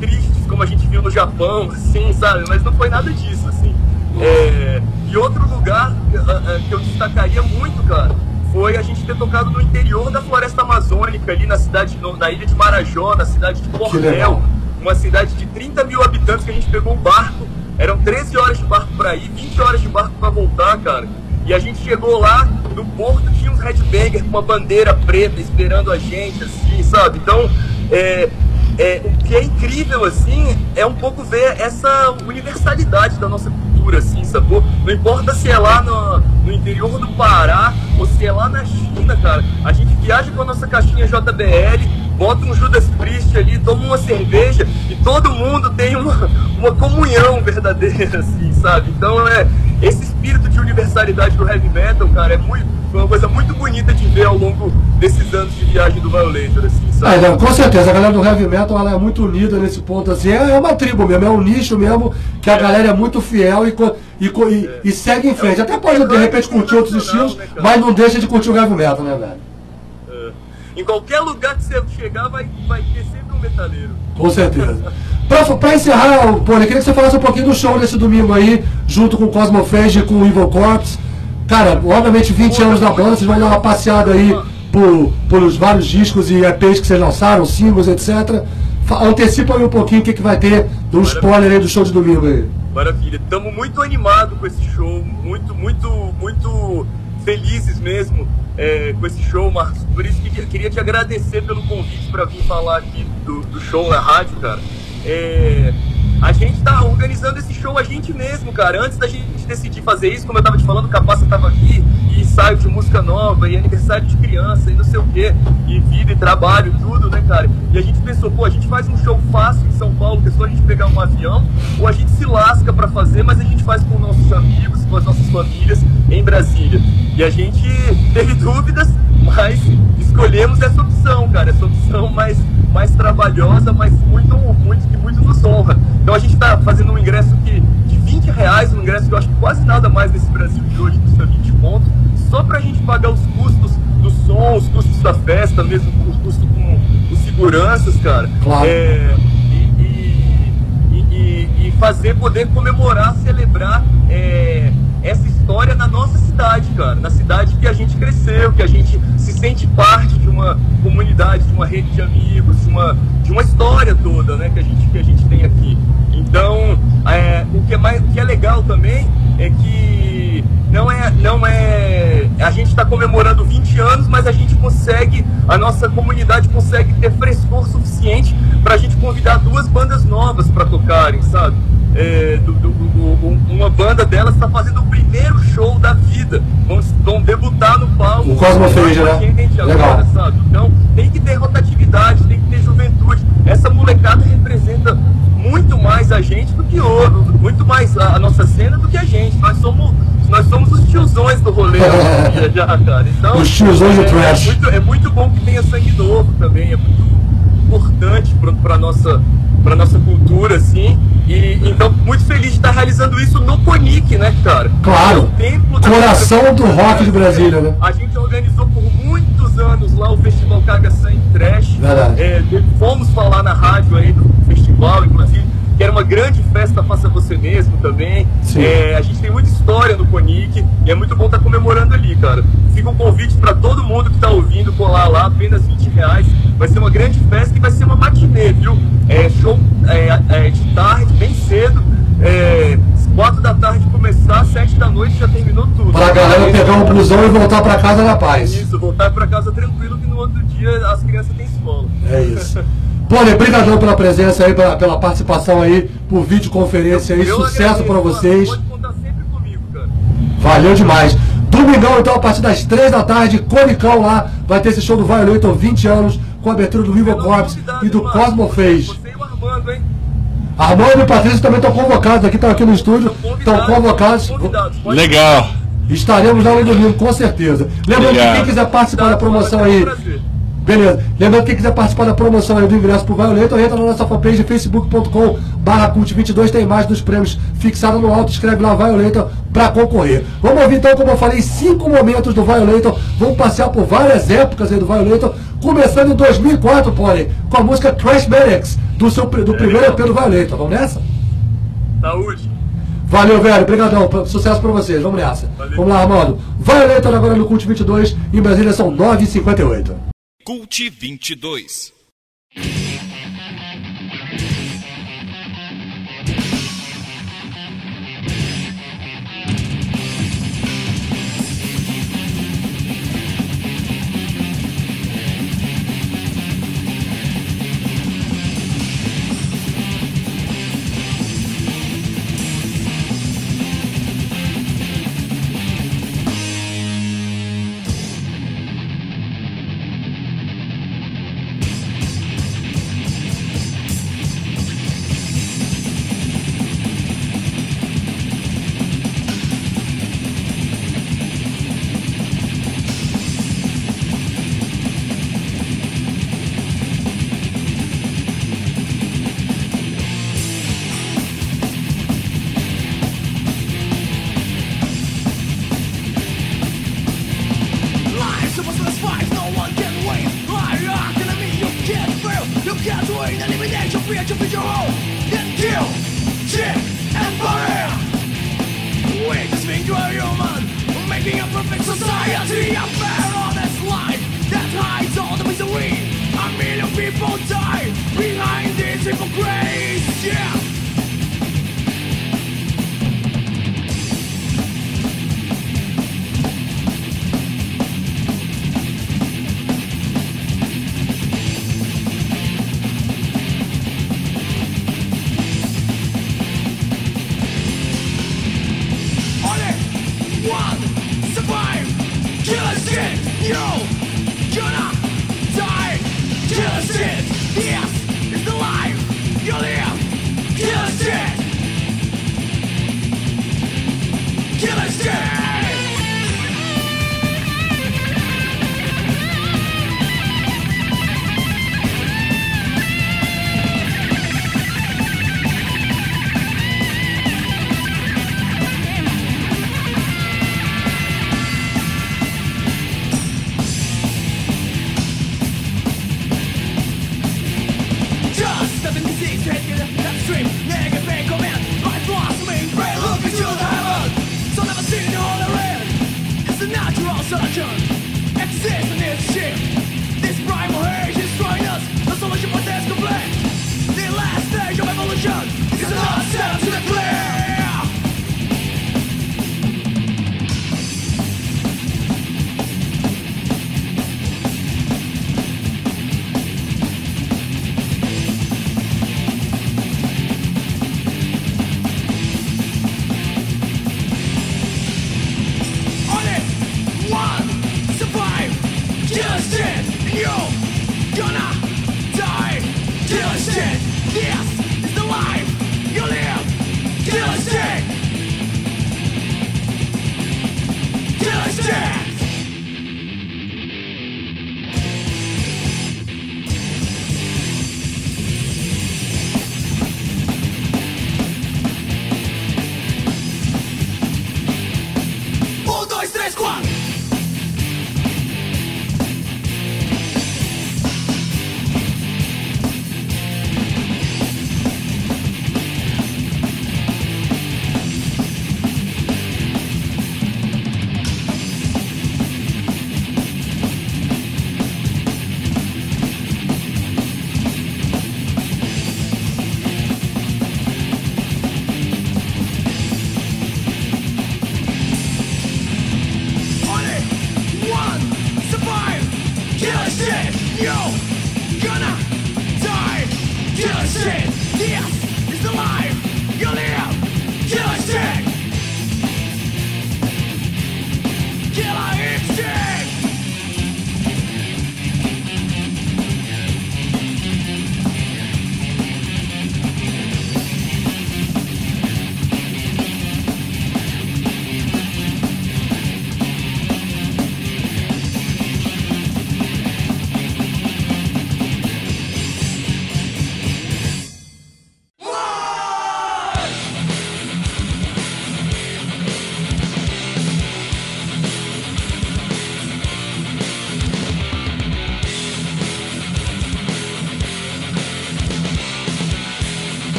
tristes como a gente viu no Japão, assim, sabe? Mas não foi nada disso, assim. É, e outro lugar ah, ah, que eu destacaria muito, cara, foi a gente ter tocado no interior da floresta amazônica, ali na cidade, na ilha de Marajó, na cidade de. Cordel, uma cidade de 30 mil habitantes que a gente pegou um barco. Eram 13 horas de barco pra ir, 20 horas de barco pra voltar, cara. E a gente chegou lá, no porto tinha uns headbanger com uma bandeira preta esperando a gente, assim, sabe? Então, é, é, o que é incrível, assim, é um pouco ver essa universalidade da nossa cultura, assim, sacou? Não importa se é lá no, no interior do Pará ou se é lá na China, cara. A gente viaja com a nossa caixinha JBL, bota um Judas Priest ali, toma uma cerveja e todo mundo tem uma, uma comunhão verdadeira, assim, sabe? Então é esse espírito de universalidade do heavy metal, cara, é muito, foi uma coisa muito bonita de ver ao longo desses anos de viagem do Violator, assim, É, sabe? não, com certeza, a galera do heavy metal ela é muito unida nesse ponto, assim, é é uma tribo mesmo, é um nicho mesmo, que a galera é muito fiel e, co- e, co- e, e segue em frente. Até pode, de repente, curtir outros estilos, mas não deixa de curtir o heavy metal, né, velho? Em qualquer lugar que você chegar, vai, vai ter sempre um metaleiro. Com certeza. Pra, pra encerrar, eu queria que você falasse um pouquinho do show desse domingo aí, junto com o Cosmofage e com o Evil Corpse. Cara, obviamente 20 anos da banda, vocês vão dar uma passeada aí por, pelos vários discos e EPs que vocês lançaram, singles, etc. Antecipa aí um pouquinho o que, que vai ter, do spoiler aí do show de domingo aí. Maravilha. Estamos muito animados com esse show, muito, muito, muito felizes mesmo é, com esse show, Marcos. Por isso que eu queria te agradecer pelo convite para vir falar aqui do, do show na rádio, cara. É, a gente tá organizando esse show a gente mesmo, cara. Antes da gente decidir fazer isso, como eu tava te falando, o Capaça tava aqui, e ensaio de música nova, e aniversário de criança, e não sei o quê, e vida e trabalho, tudo, né, cara? E a gente pensou, pô, a gente faz um show fácil em São Paulo, que é só a gente pegar um avião, ou a gente se lasca pra fazer, mas a gente faz com nossos amigos, com as nossas famílias em Brasília. E a gente teve dúvidas, mas escolhemos essa opção, cara, essa opção mais, mais trabalhosa, mas muito, muito, que muito nos honra. Então a gente está fazendo um ingresso que, de 20 reais, um ingresso que eu acho que quase nada mais nesse Brasil de hoje custa 20 pontos, só pra gente pagar os custos do som, os custos da festa, mesmo os custos com os seguranças, cara. Claro. É, e, e- e- e fazer, poder comemorar, celebrar é, essa história na nossa cidade, cara. Na cidade que a gente cresceu, que a gente se sente parte de uma comunidade, de uma rede de amigos, de uma, de uma história toda, né, que a gente, que a gente tem aqui. Então, é, o, que é mais, o que é legal também é que não é, não é. A gente está comemorando 20 anos, mas a gente consegue, a nossa comunidade consegue ter frescor suficiente para a gente convidar duas bandas novas para tocarem, sabe? É, do- do- do- um- uma banda delas está fazendo primeiro show da vida. Vão, vão debutar no palco. O Cosmo Fringe, com a né? gente Legal. agora, sabe? Então tem que ter rotatividade, tem que ter juventude. Essa molecada representa muito mais a gente do que outro, muito mais a, a nossa cena do que a gente. Nós somos, nós somos os tiozões do rolê dia já, cara. Então, Os tiozões do é, trash. É muito, é muito bom que tenha sangue novo também, é muito importante pra nossa para nossa cultura assim e então muito feliz de estar realizando isso no Conic né cara Claro. Coração do rock de Brasília, né? a gente organizou por muitos anos lá o Festival Caga Sangue Trash. Verdade. É, fomos falar na rádio aí do festival, inclusive, que era uma grande festa Faça Você Mesmo também. É, a gente tem muita história no Conic e é muito bom estar comemorando ali, cara. Fica um convite para todo mundo que está ouvindo colar lá, apenas 20 reais. Vai ser uma grande festa e vai ser uma matinê, viu? É, show é, é, de tarde, bem cedo. É, quatro da tarde começar, sete da noite já terminou tudo. Pra galera pegar um blusão e voltar pra casa na paz. Isso, voltar pra casa tranquilo que no outro dia as crianças têm escola. É isso. Pônei, brigadão pela presença aí, pela, pela participação aí, por videoconferência aí, Eu sucesso mano. vocês. Pode contar sempre comigo, cara. Valeu demais. Domingão, então, a partir das 3 da tarde, Conicão lá, vai ter esse show do Violator 20 anos, com a abertura do Vivo Corps e do Cosmo Fez. Armando, e Patrícia também estão convocados aqui, estão aqui no estúdio, estão convocados. Convidados. Pode Legal. Estaremos lá no domingo, com certeza. Lembrando que quem quiser participar da promoção aí. Beleza. Lembrando que quem quiser participar da promoção aí do ingresso pro Violeta, entra na nossa fanpage facebook.com barra cult22, tem imagem dos prêmios fixada no alto, escreve lá Violeta pra concorrer. Vamos ouvir então, como eu falei, cinco momentos do Violeta. Vamos passear por várias épocas aí do Violeta, começando em 2004, Pony, com a música Trash Medics, do, seu, do primeiro EP do Violeta. Vamos nessa? Saúde. Valeu, velho. Obrigadão. Sucesso pra vocês. Vamos nessa. Valeu. Vamos lá, Armando. Violeta agora no Cult 22. Em Brasília são 9h58. Cult 22.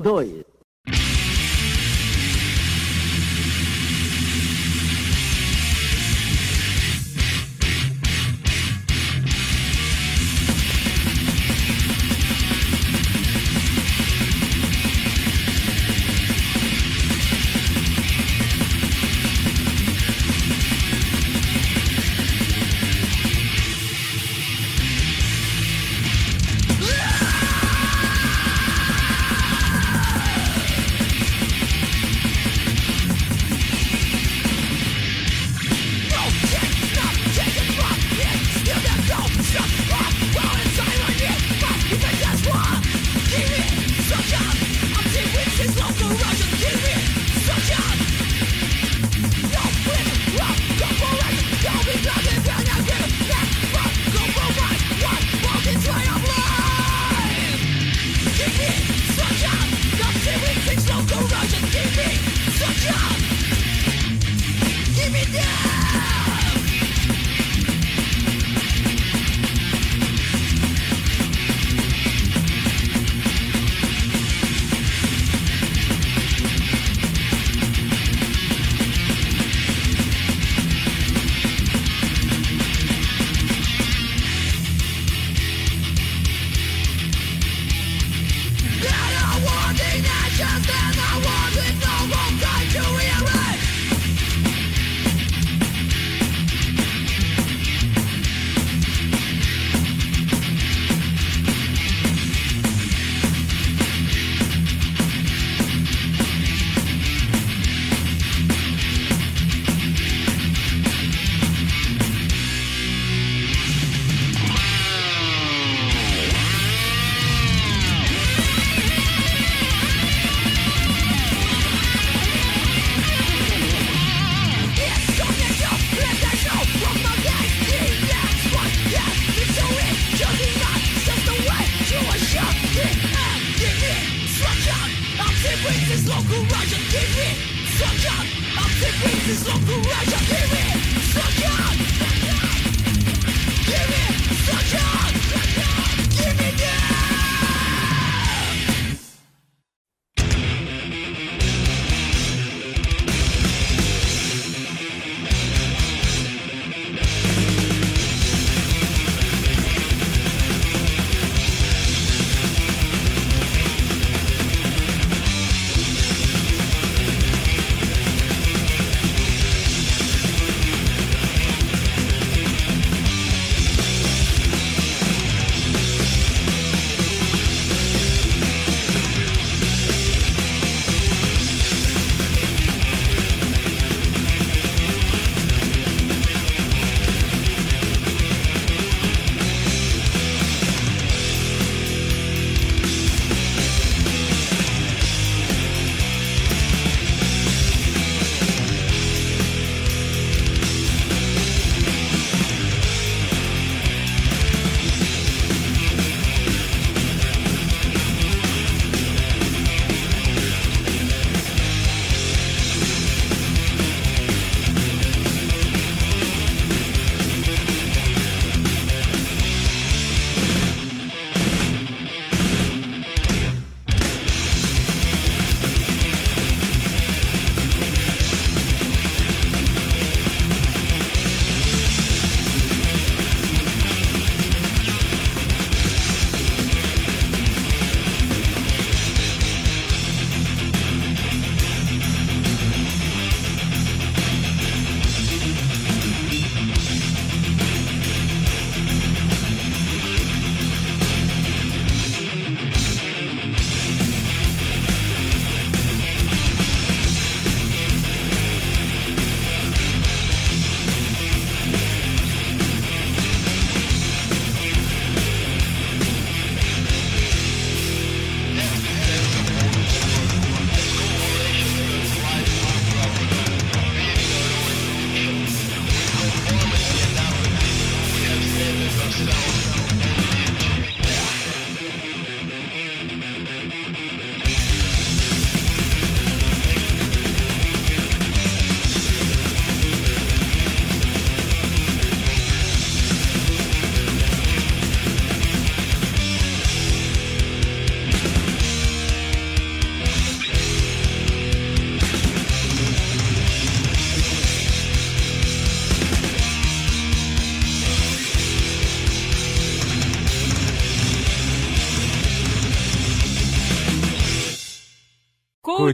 22. Russia, give me some I'm sick with this slow for give me some Give me.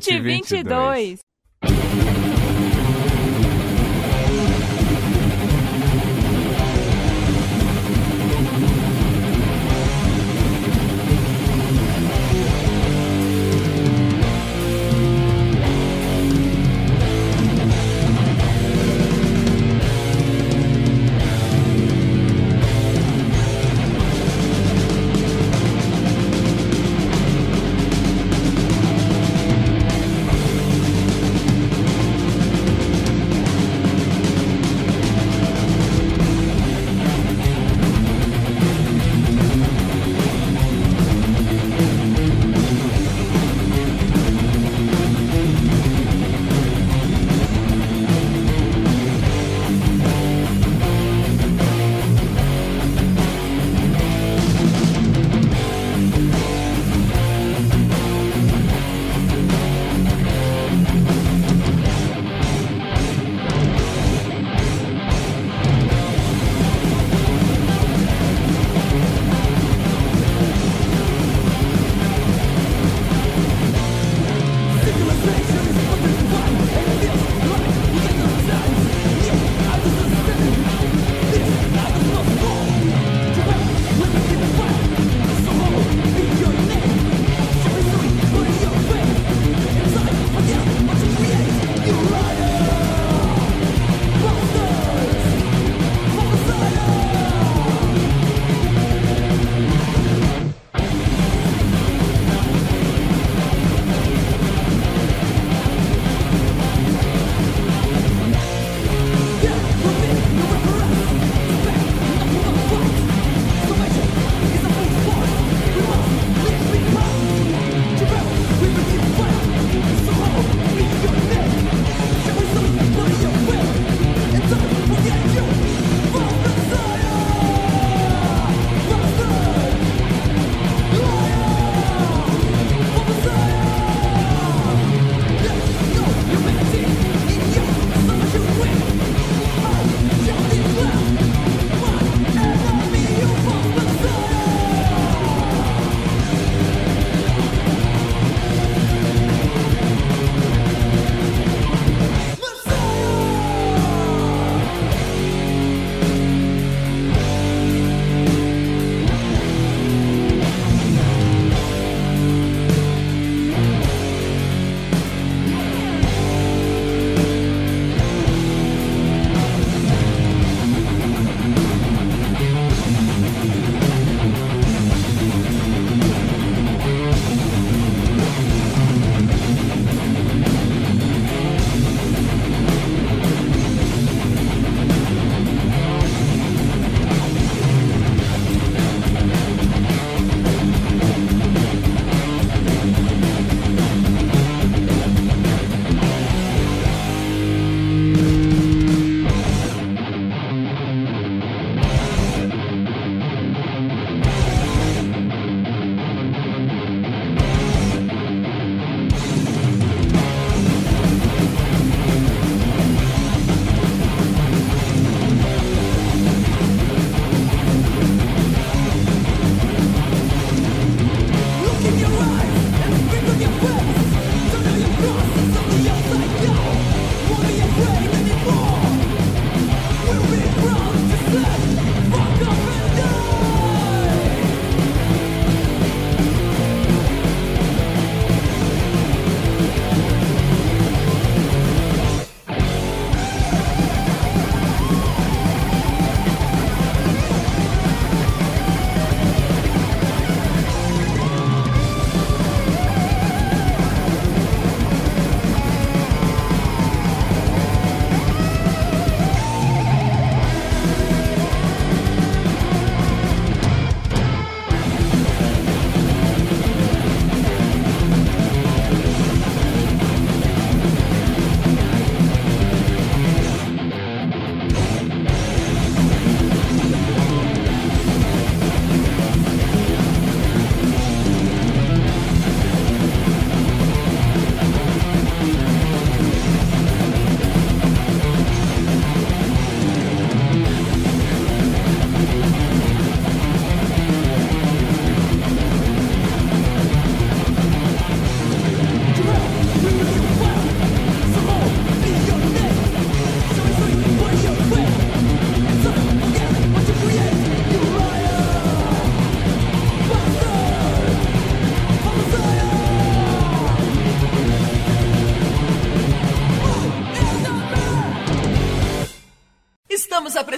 Cult 22.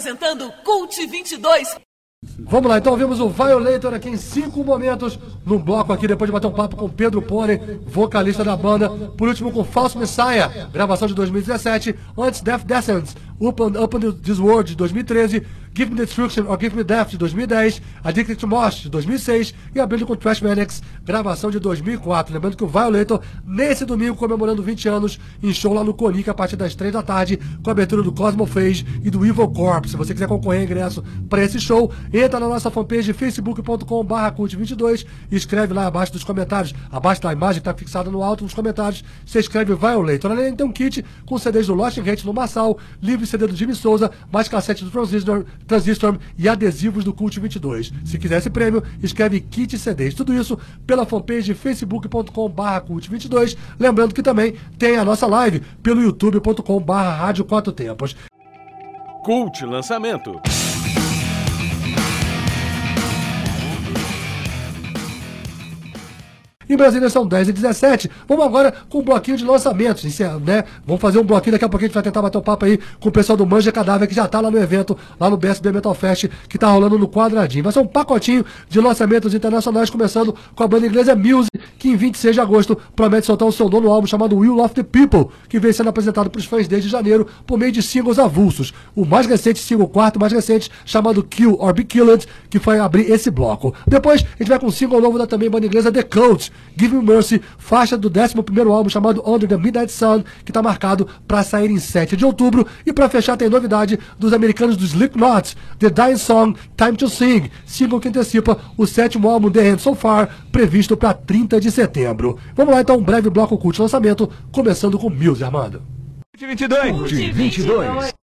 Apresentando Cult 22. Vamos lá, então ouvimos o Violator aqui em cinco momentos no bloco aqui, depois de bater um papo com Pedro Pone, vocalista da banda. Por último com False Messiah, gravação de 2017. Antes Death on, Up on This World de 2013. Give Me Destruction or Give Me Death de 2010. Addicted to Mosh de 2006. E abrindo com Trash Manics, gravação de 2004. Lembrando que o Violator, nesse domingo, comemorando 20 anos, em show lá no Conic a partir das 3 da tarde, com a abertura do Cosmo Phase e do Evil Corp. Se você quiser concorrer a ingresso para esse show, entra na nossa fanpage facebook.com.br cult22 e escreve lá abaixo dos comentários, abaixo da imagem que está fixada no alto nos comentários, você escreve Violator. Além tem um kit com CDs do Lost Hate no Massal, livre CD do Jimmy Souza, mais cassete do Transistor, Transistor e adesivos do Cult 22. Se quiser esse prêmio, escreve kit CDs. Tudo isso pela fanpage facebook.com.br cult22. Lembrando que também tem a nossa live pelo youtube.com.br rádio quatro tempos. Cult Lançamento. Em Brasília são 10 e 17. Vamos agora com um bloquinho de lançamentos, isso é, né? Vamos fazer um bloquinho, daqui a pouco a gente vai tentar bater um papo aí com o pessoal do Manja Cadáver, que já tá lá no evento, lá no BSB Metal Fest, que tá rolando no quadradinho. Vai ser um pacotinho de lançamentos internacionais, começando com a banda inglesa Muse, que em 26 de agosto promete soltar o seu nono álbum chamado Will of the People, que vem sendo apresentado para os fãs desde janeiro por meio de singles avulsos. O mais recente single, o quarto mais recente, chamado Kill or Be Killed, que vai abrir esse bloco. Depois, a gente vai com um single novo da também banda inglesa The Cult, Give Me Mercy, faixa do 11 álbum chamado Under the Midnight Sun, que está marcado para sair em 7 de outubro. E para fechar, tem novidade dos americanos do Slipknot, The Dying Song, Time to Sing, single que antecipa o sétimo álbum The End So Far, previsto para 30 de setembro. Vamos lá então, um breve bloco cult lançamento, começando com Muse, Armando. 22. 22.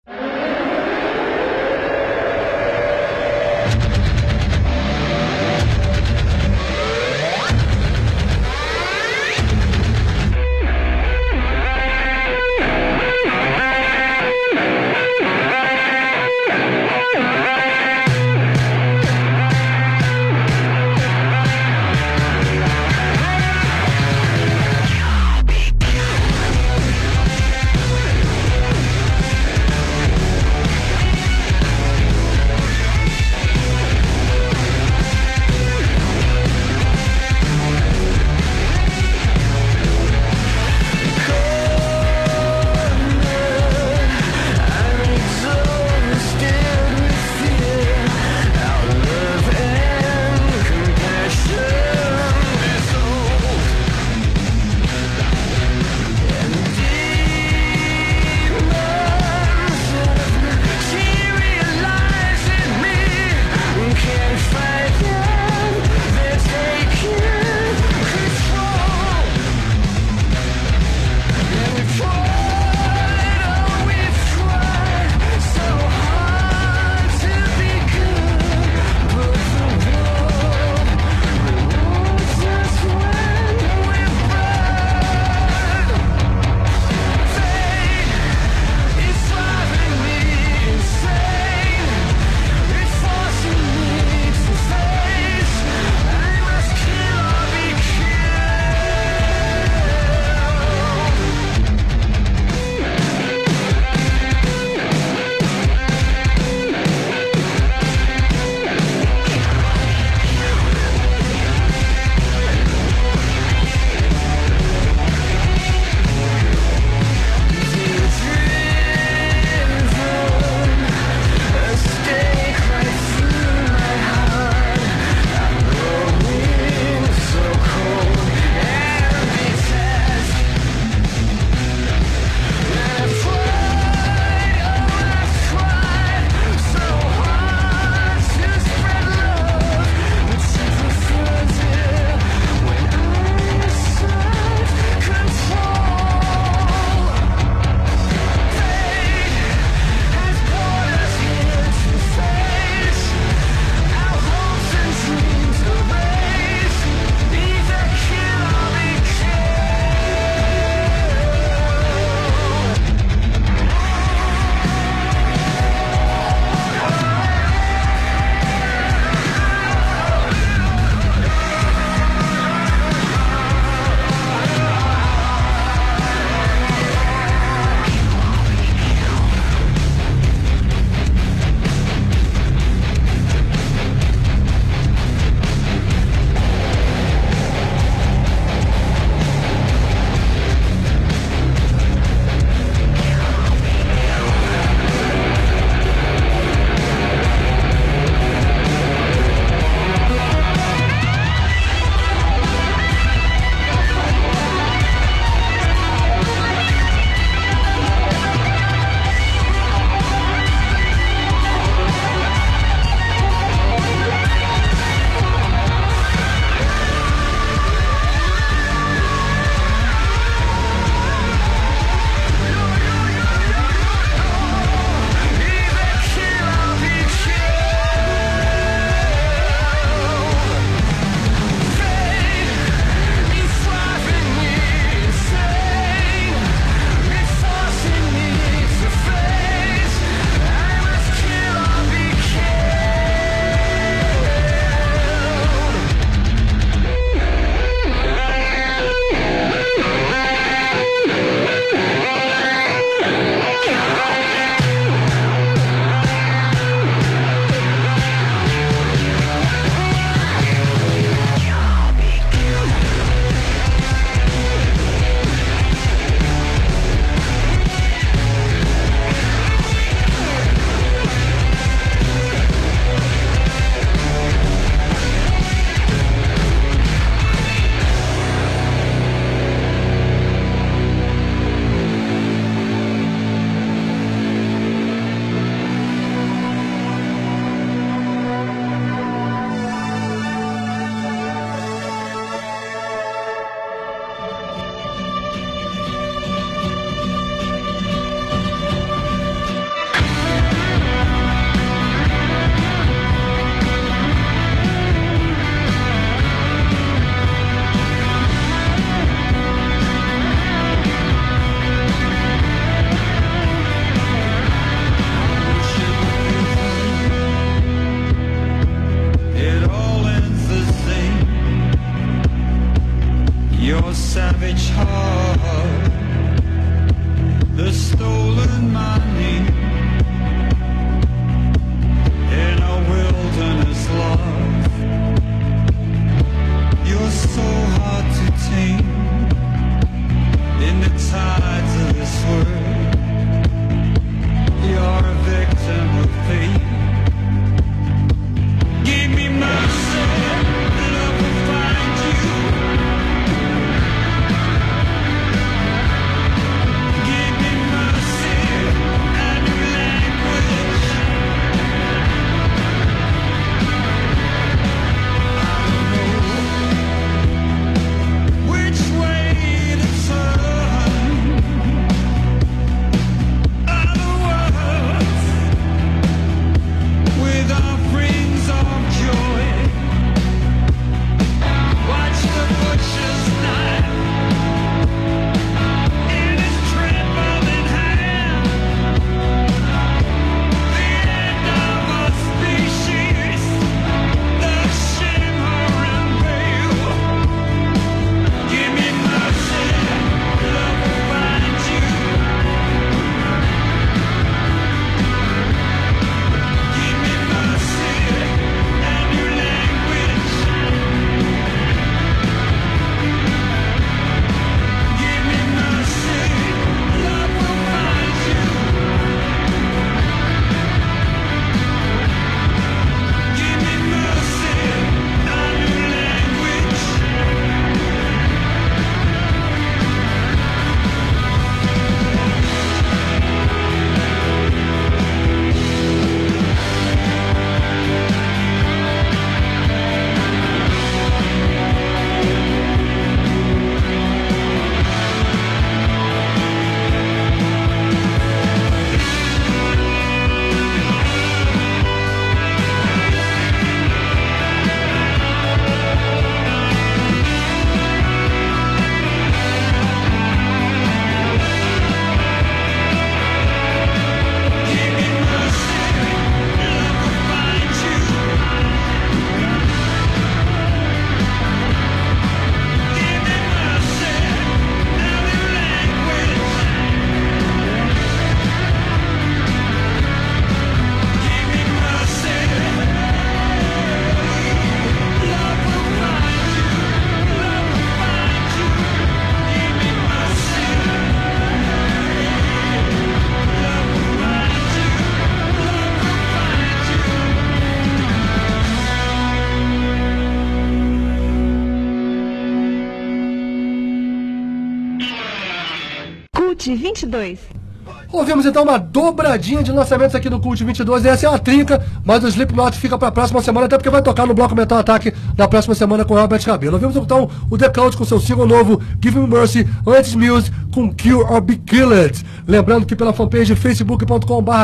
Cult 22. Ouvimos então uma dobradinha de lançamentos aqui no Cult 22. Essa é uma trinca, mas o Slipknot fica pra próxima semana, até porque vai tocar no Bloco Metal Attack na próxima semana com o Albert Cabelo. Ouvimos então o The Cult com seu single novo Give Me Mercy, antes Muse com Kill or Be Killed. Lembrando que pela fanpage facebook.com.br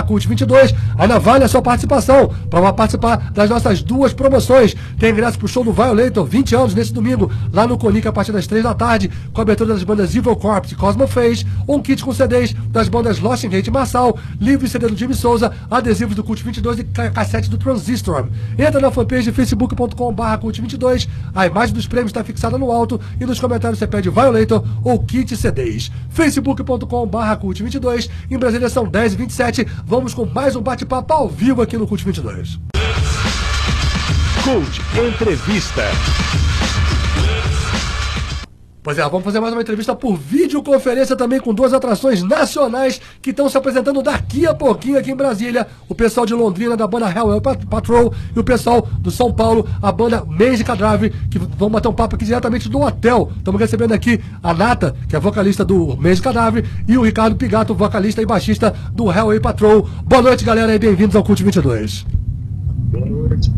Cult22 ainda vale a sua participação para participar das nossas duas promoções. Tem ingresso pro show do Violator, 20 anos nesse domingo, lá no Colica a partir das 3 da tarde, com a abertura das bandas Evil Corpse e Cosmo Face, um kit com CDs das bandas Lost in Hate e Marçal, livre CD do Jimmy Souza, adesivos do Cult 22 e ca- cassete do Transistor. Entra na fanpage facebook.com.br Cult22, a imagem dos prêmios está fixada no alto e nos comentários você pede Violator ou kit CDs. facebook.com.br Cult22, em Brasília são 10h27, vamos com mais um bate-papo ao vivo aqui no Cult 22. Cult Entrevista. Pois é, vamos fazer mais uma entrevista por videoconferência também com duas atrações nacionais que estão se apresentando daqui a pouquinho aqui em Brasília. O pessoal de Londrina, da banda Hell Pat- Patrol, e o pessoal do São Paulo, a banda Magic Drive, que vão bater um papo aqui diretamente do hotel. Estamos recebendo aqui a Nata, que é vocalista do Magic Drive, e o Ricardo Pigato, vocalista e baixista do Hell Patrol. Boa noite, galera, e bem-vindos ao Cult 22. Boa noite.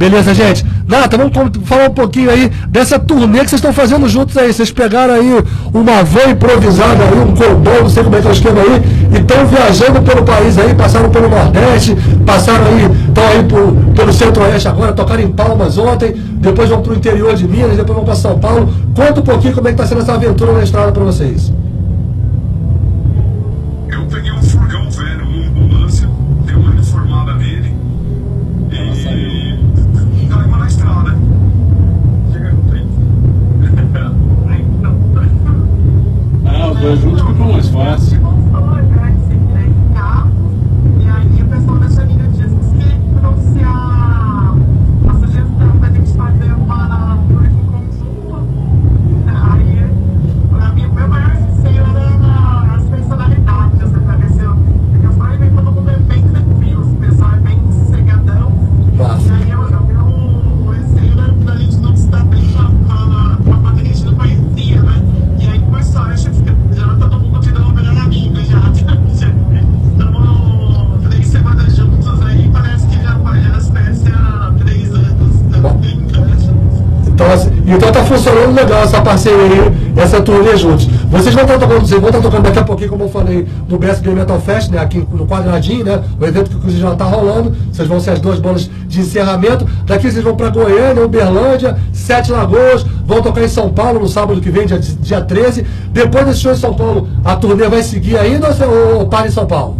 Beleza, gente? Nata, vamos falar um pouquinho aí dessa turnê que vocês estão fazendo juntos aí. Vocês pegaram aí uma van improvisada aí, um cordão, não sei como é que é o esquema aí, e estão viajando pelo país aí, passaram pelo Nordeste, passaram aí, estão aí por- pelo Centro-Oeste agora, tocaram em Palmas ontem, depois vão pro interior de Minas, depois vão para São Paulo. Conta um pouquinho como é que tá sendo essa aventura na estrada para vocês. carro, vai junto, fica mais fácil. Então tá funcionando legal essa parceria essa turnê juntos. Vocês vão estar tocando, vocês vão estar tocando daqui a pouquinho, como eu falei, no Game Metal Fest, né? Aqui no quadradinho, né? O evento que inclusive já tá rolando. Vocês vão ser as duas bandas de encerramento. Daqui vocês vão para Goiânia, Uberlândia, Sete Lagoas, vão tocar em São Paulo no sábado que vem, dia, dia 13. Depois desse show em São Paulo, a turnê vai seguir ainda ou, ou para em São Paulo?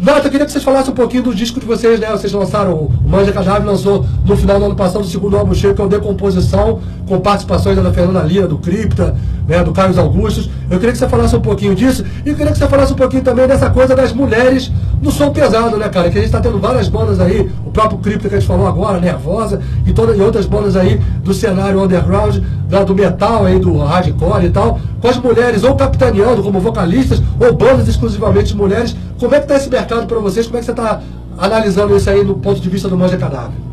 Nata, eu queria que vocês falassem um pouquinho do disco de vocês, né? Vocês lançaram, o Manja Cadáver lançou no final do ano passado o segundo álbum cheio, que é o Decomposição, com participações da Fernanda Lira, do Cripta, né? do Carlos Augustos. Eu queria que você falasse um pouquinho disso e eu queria que você falasse um pouquinho também dessa coisa das mulheres no som pesado, né, cara? Que a gente tá tendo várias bandas aí, o próprio Cripta que a gente falou agora, Nervosa, e, toda, e outras bandas aí do cenário underground, da- do metal aí, do hardcore e tal, com as mulheres ou capitaneando como vocalistas, ou bandas exclusivamente de mulheres. Como é que tá esse mercado para vocês? Como é que você tá analisando isso aí no ponto de vista do Manja Cadáver?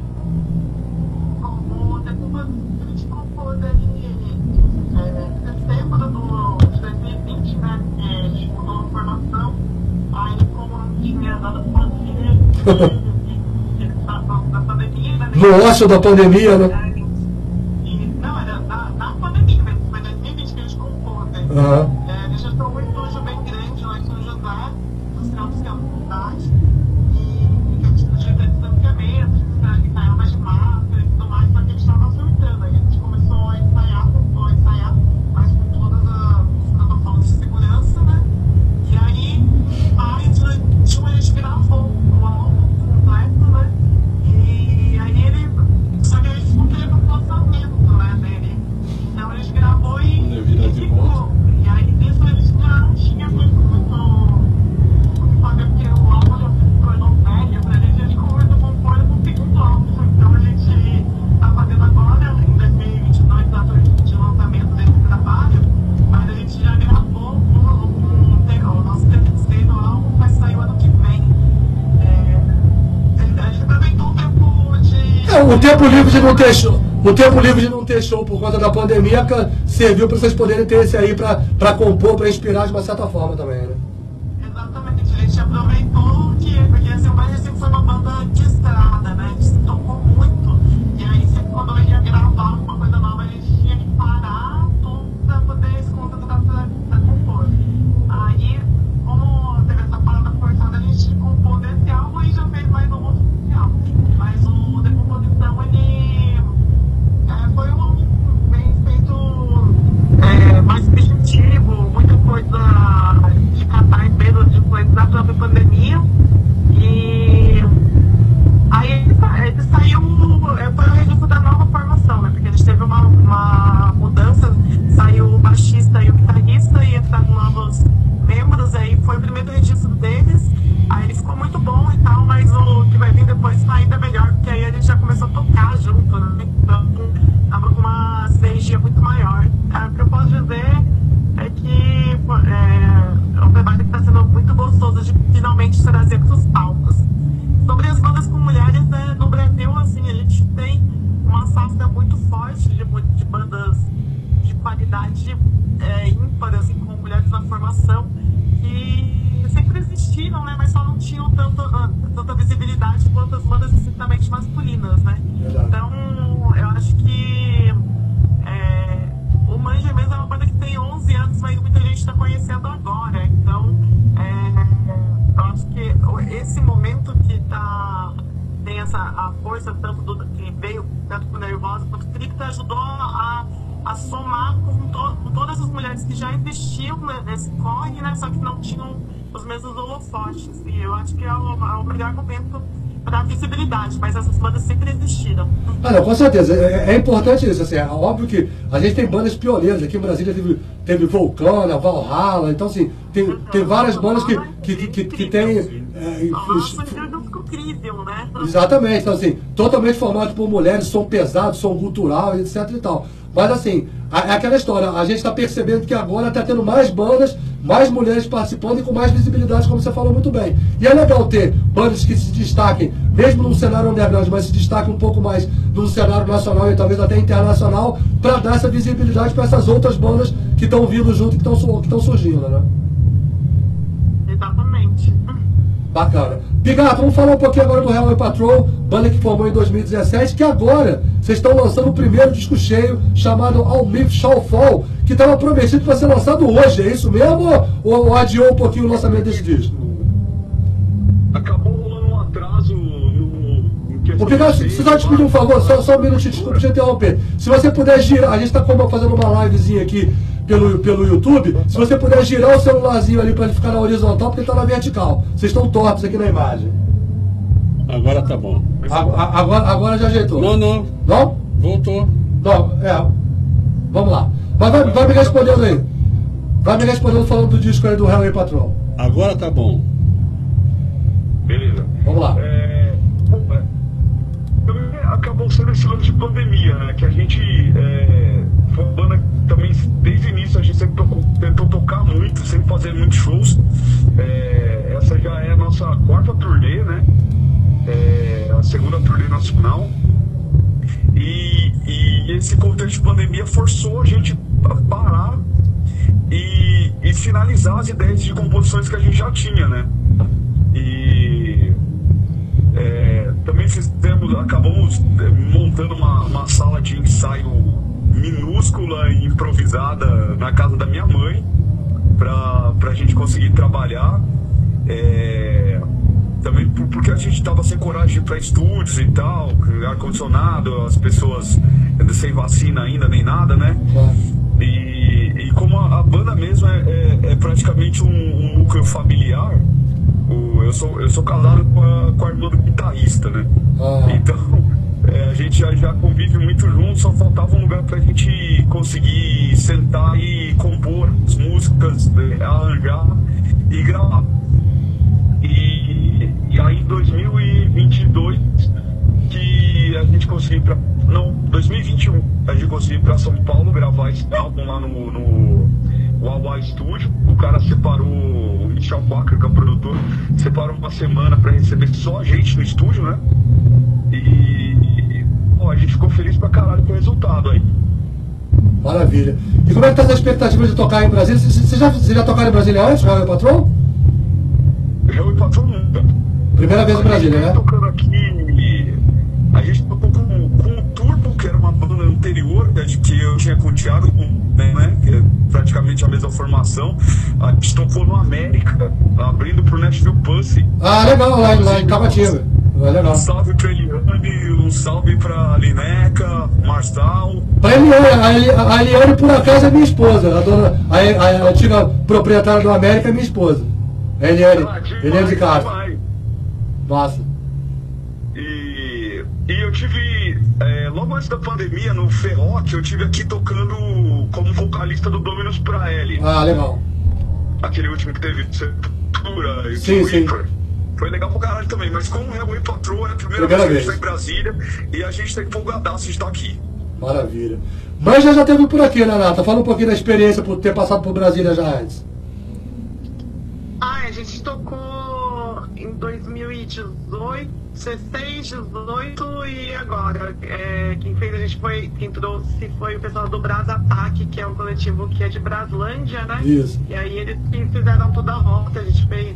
No ócio da pandemia, né? Aham. É, o tempo livre de não ter show. O tempo livre de não ter show por conta da pandemia serviu para vocês poderem ter esse aí pra compor, pra inspirar de uma certa forma também, né? Ajudou a, a somar com, to- com todas as mulheres que já investiam né, nesse corre, né, só que não tinham os mesmos holofotes. E eu acho que é o, é o melhor momento pra visibilidade, mas essas bandas sempre existiram. Ah, não, com certeza. É, é importante isso. Assim, é óbvio que a gente tem bandas pioneiras. Aqui em Brasília teve, teve Vulcana, Valhalla. Então, assim, tem, tem várias bandas que, que, que, que, que tem. é, Incrível, né? Exatamente, então assim, totalmente formado por mulheres, som pesado, som cultural, etc e tal. Mas assim, é aquela história, a gente está percebendo que agora está tendo mais bandas, mais mulheres participando e com mais visibilidade, como você falou muito bem. E é legal ter bandas que se destaquem, mesmo num cenário underground, mas se destaquem um pouco mais num cenário nacional e talvez até internacional, para dar essa visibilidade para essas outras bandas que estão vindo junto e que estão surgindo, né? Exatamente. Bacana. Pigato, vamos falar um pouquinho agora do Highway Patrol, banda que formou em 2017, que agora vocês estão lançando o primeiro disco cheio, chamado All Myth Shall Fall, que estava prometido para ser lançado hoje, é isso mesmo? Ou, ou adiou um pouquinho o lançamento desse disco? Acabou rolando um atraso Pigato, de se te pedir um favor, só, só um minutinho, desculpa te interromper. Se você puder girar, a gente está fazendo uma livezinha aqui pelo, pelo YouTube, se você puder girar o celularzinho ali para ele ficar na horizontal, porque ele está na vertical. Vocês estão tortos aqui na imagem. Agora tá bom. A- a- Agora, agora já ajeitou. Não, não. Não? Voltou. Não, é. Vamos lá. Mas vai, vai me respondendo aí. Vai me respondendo falando do disco aí do Highway Patrol. Agora tá bom. Beleza. Vamos lá. É, bom, é, acabou sendo esse lance de pandemia, né? Que a gente é, banda também, desde o início, a gente sempre tocou- tentou tocar muito, sempre fazer muitos shows. É, essa já é a nossa quarta turnê, né? É, a segunda turnê nacional. E, e esse contexto de pandemia forçou a gente a parar e, e finalizar as ideias de composições que a gente já tinha, né? E é, também fizemos, acabamos é, montando uma, uma sala de ensaio minúscula e improvisada na casa da minha mãe para a gente conseguir trabalhar. É, também por- porque a gente estava sem coragem para estúdios e tal, ar-condicionado, as pessoas sem vacina ainda nem nada, né? E, e como a, a banda mesmo é, é- é praticamente um, um núcleo familiar, o- eu, sou, eu sou casado com a, com a irmã do guitarrista, né? Então é, a gente já, já convive muito junto, só faltava um lugar pra gente conseguir sentar e compor as músicas, né, arranjar e gravar. E, e aí em 2022 que a gente conseguiu pra. Não, 2021 a gente conseguiu ir pra São Paulo gravar esse álbum lá no, no Wawa Studio. O cara separou, o Michel Walker, que é o produtor, separou uma semana pra receber só a gente no estúdio, né? E, pô, a gente ficou feliz pra caralho com o resultado aí. Maravilha. E como é que tá essa expectativa de tocar em Brasília? Vocês vocês já, vocês já tocaram em Brasília antes, Highway Patrol? Eu e Patrão nunca. Primeira vez em Brasília, né? tocando aqui. A gente tocou com, com o Turbo, que era uma banda anterior, né, que eu tinha com o Thiago, né, né, que é praticamente a mesma formação. A gente tocou no América, abrindo pro Nashville Pussy. Ah, legal, lá, lá em Tabatinga. Legal. Salve pra Eliane, um salve pra Lineca, Marçal. A Eliane, a Eli- a Eliane, por acaso, é minha esposa. A, dona, a, a antiga proprietária do América é minha esposa. A Eliane, Eliane de Castro. Massa. E, e eu tive, é, logo antes da pandemia, no Ferroc, eu tive aqui tocando como vocalista do Dominus pra L. Ah, legal. Aquele último que teve Sepultura e Sim, sim. Foi legal pra caralho também, mas como o Highway Patrol é a primeira, Primeira vez que a vez. gente tá em Brasília e a gente tá empolgadaço de estar aqui. Maravilha. Mas já já teve por aqui, né, Nata? Fala um pouquinho da experiência por ter passado por Brasília já antes. Ah, a gente tocou em 2018, 16, 18 e agora. É, quem fez a gente foi, quem trouxe foi o pessoal do Brasa Ataque, que é um coletivo que é de Braslândia, né? Isso. E aí eles que fizeram toda a rota, a gente fez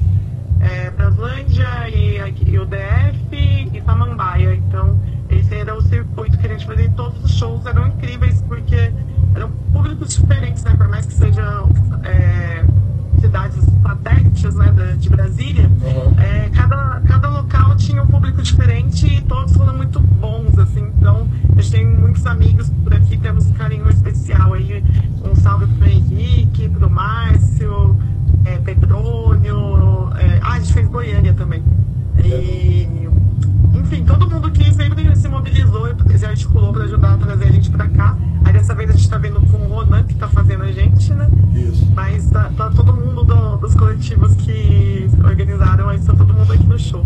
é, Braslândia e, e o DF e Samambaia. Então, esse era o circuito que a gente fazia e todos os shows eram incríveis porque eram públicos diferentes, né? Por mais que sejam é, cidades satélites né, da- de Brasília, é, cada, cada local tinha um público diferente e todos foram muito bons, assim. Então, a gente tem muitos amigos por aqui, temos um carinho especial aí. Um salve pro Henrique, pro Márcio, é, Petrônio. A gente fez Goiânia também. E articulou pra ajudar a trazer a gente pra cá. Aí dessa vez a gente tá vendo com o Ronan, que tá fazendo a gente, né? Isso. Mas tá, tá todo mundo do- dos coletivos que organizaram, aí tá todo mundo aqui no show.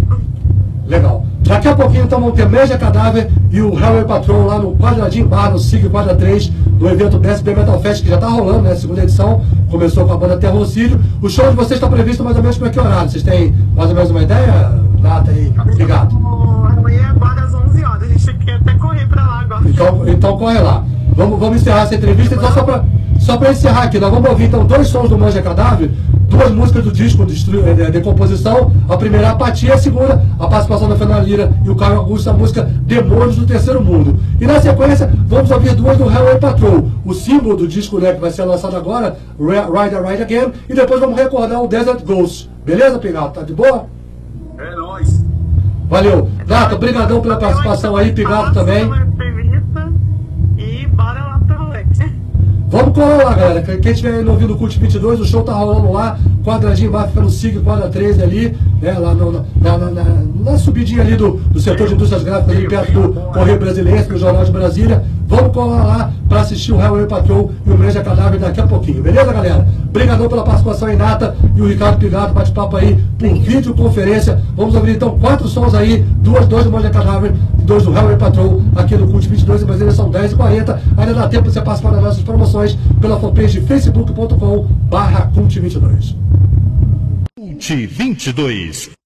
Legal. Daqui a pouquinho então vamos ter Meja Cadáver e o Hellway Patrol lá no Quadradinho Bar, no SIG Quadra 3, do evento BSB Metal Fest, que já tá rolando, né? Segunda edição. Começou com a banda Terrorcídio. O show de vocês está previsto mais ou menos para que horário? Vocês têm mais ou menos uma ideia? Data aí. Obrigado. Amanhã é agora às 11 horas, a gente quer até correr pra lá agora. Então, então corre lá. Vamos, vamos encerrar essa entrevista. Então, só para só pra encerrar aqui, nós vamos ouvir então dois sons do Manja Cadáver, duas músicas do disco Destru- eh, de, Decomposição. A primeira Apatia, a segunda, a participação da Fernanda Lira e o Caio Augusto, a música Demônios do Terceiro Mundo. E na sequência, vamos ouvir duas do Hellway Patrol, o símbolo do disco né, que vai ser lançado agora, Ri- Ride Ride Again, e depois vamos recordar o Desert Ghost. Beleza, Pigato? Tá de boa? É nóis. Valeu. Gato, obrigadão pela participação aí, Pigato também. E bora lá pra rolê. Vamos colar lá, galera. Quem estiver aí no ouvindo o Cult 22, o show tá rolando lá. Quadradinho vai ficar no SIG, quadra 13 ali, né? Lá no- na, na, na, na subidinha ali do, do setor de indústrias gráficas, ali perto do Correio Brasileiro, do Jornal de Brasília. Vamos colar lá para assistir o Hellway Patrol e o Breja Cadáver daqui a pouquinho, beleza, galera? Obrigadão pela participação em Nata e o Ricardo Pigato, bate-papo aí por videoconferência. Vamos ouvir então quatro sons aí, duas, dois do Breja Cadáver e dois do Hellway Patrol aqui no Cult 22 em Brasília, são 10h40. Ainda dá tempo de você participar das nossas promoções pela fanpage facebook.com barra Cult 22. Cult 22.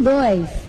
22.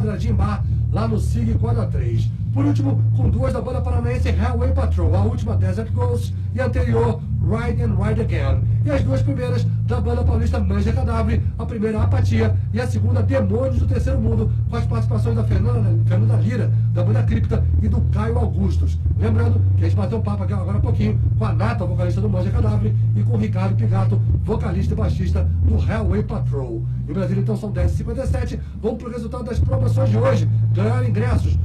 Quadradinho Bar, lá no SIG Quadra 3. Por último, com duas da banda paranaense Hellway Patrol, a última Desert Ghost e anterior Ride and Ride Again. E as duas primeiras da banda paulista Manja Cadáver, a primeira Apatia e a segunda Demônios do Terceiro Mundo, com as participações da Fernanda, Fernanda Lira, da banda Cripta e do Caio Augustos. Lembrando que a gente bateu um papo aqui agora há pouquinho com a Nata, vocalista do Manja Cadáver, e com o Ricardo Pigato, vocalista e baixista do Hellway Patrol. Em Brasília, então, são 10h57. Vamos para o resultado das promoções de hoje. Ganharam ingressos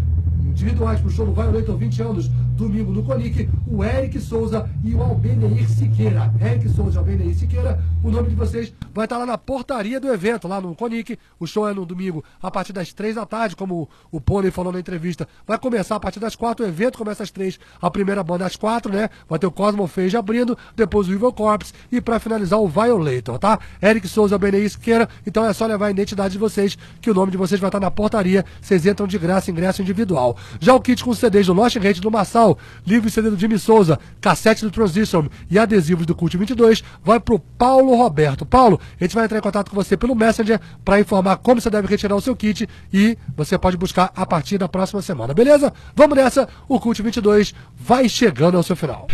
individuais para o show do Violator 20 anos, domingo no Conic, o Eric Souza e o Albeneir Siqueira. Eric Souza e Albeneir Siqueira, o nome de vocês vai estar lá na portaria do evento, lá no Conic. O show é no domingo a partir das 3 da tarde, como o Pônei falou na entrevista. Vai começar a partir das 4, o evento começa às 3, a primeira banda às 4, né? Vai ter o Cosmo Feige abrindo, depois o Evil Corpse e para finalizar o Violator, tá? Eric Souza, Albeneir Siqueira, então é só levar a identidade de vocês, que o nome de vocês vai estar na portaria. Vocês entram de graça, ingresso individual. Já o kit com CDs do Lost Rate do Massal, livro e CD do Jimmy Souza, cassete do Transition e adesivos do Cult 22, vai pro Paulo Roberto. Paulo, a gente vai entrar em contato com você pelo Messenger para informar como você deve retirar o seu kit e você pode buscar a partir da próxima semana, beleza? Vamos nessa, o Cult 22 vai chegando ao seu final.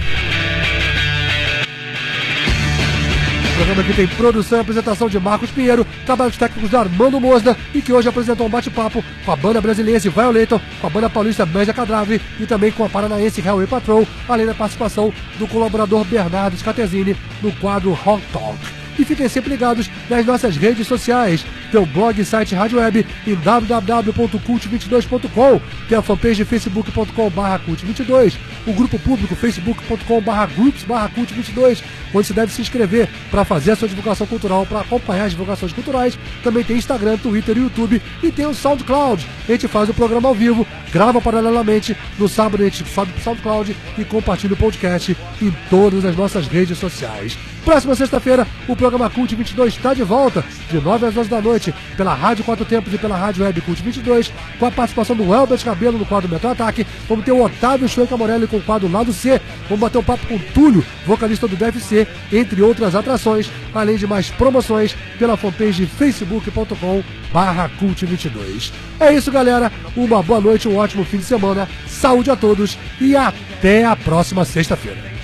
Programa que tem produção e apresentação de Marcos Pinheiro, trabalhos técnicos de Armando Mosna e que hoje apresentou um bate-papo com a banda brasileira Violator, com a banda paulista Média Cadrave e também com a paranaense Hellway Patrol, além da participação do colaborador Bernardo Scatesini no quadro Hot Talk. E fiquem sempre ligados nas nossas redes sociais. Tem o blog site Rádio Web em www.cult22.com. Tem a fanpage facebook.com.br cult22. O grupo público facebook.com.br groups cult22, onde você deve se inscrever para fazer a sua divulgação cultural, para acompanhar as divulgações culturais. Também tem Instagram, Twitter e YouTube. E tem o SoundCloud. A gente faz o programa ao vivo, grava paralelamente. No sábado a gente sobe pro SoundCloud e compartilha o podcast em todas as nossas redes sociais. Próxima sexta-feira, o programa Cult 22 está de volta, de 9 às 11 da noite, pela Rádio Quatro Tempos e pela Rádio Web Cult 22, com a participação do Elbert Cabelo no quadro Metal Ataque. Vamos ter o Otávio Chuenca Morelli com o quadro Lado C. Vamos bater um papo com o Túlio, vocalista do DFC, entre outras atrações, além de mais promoções pela fanpage facebook.com barra Cult 22. É isso, galera. Uma boa noite, um ótimo fim de semana. Saúde a todos e até a próxima sexta-feira.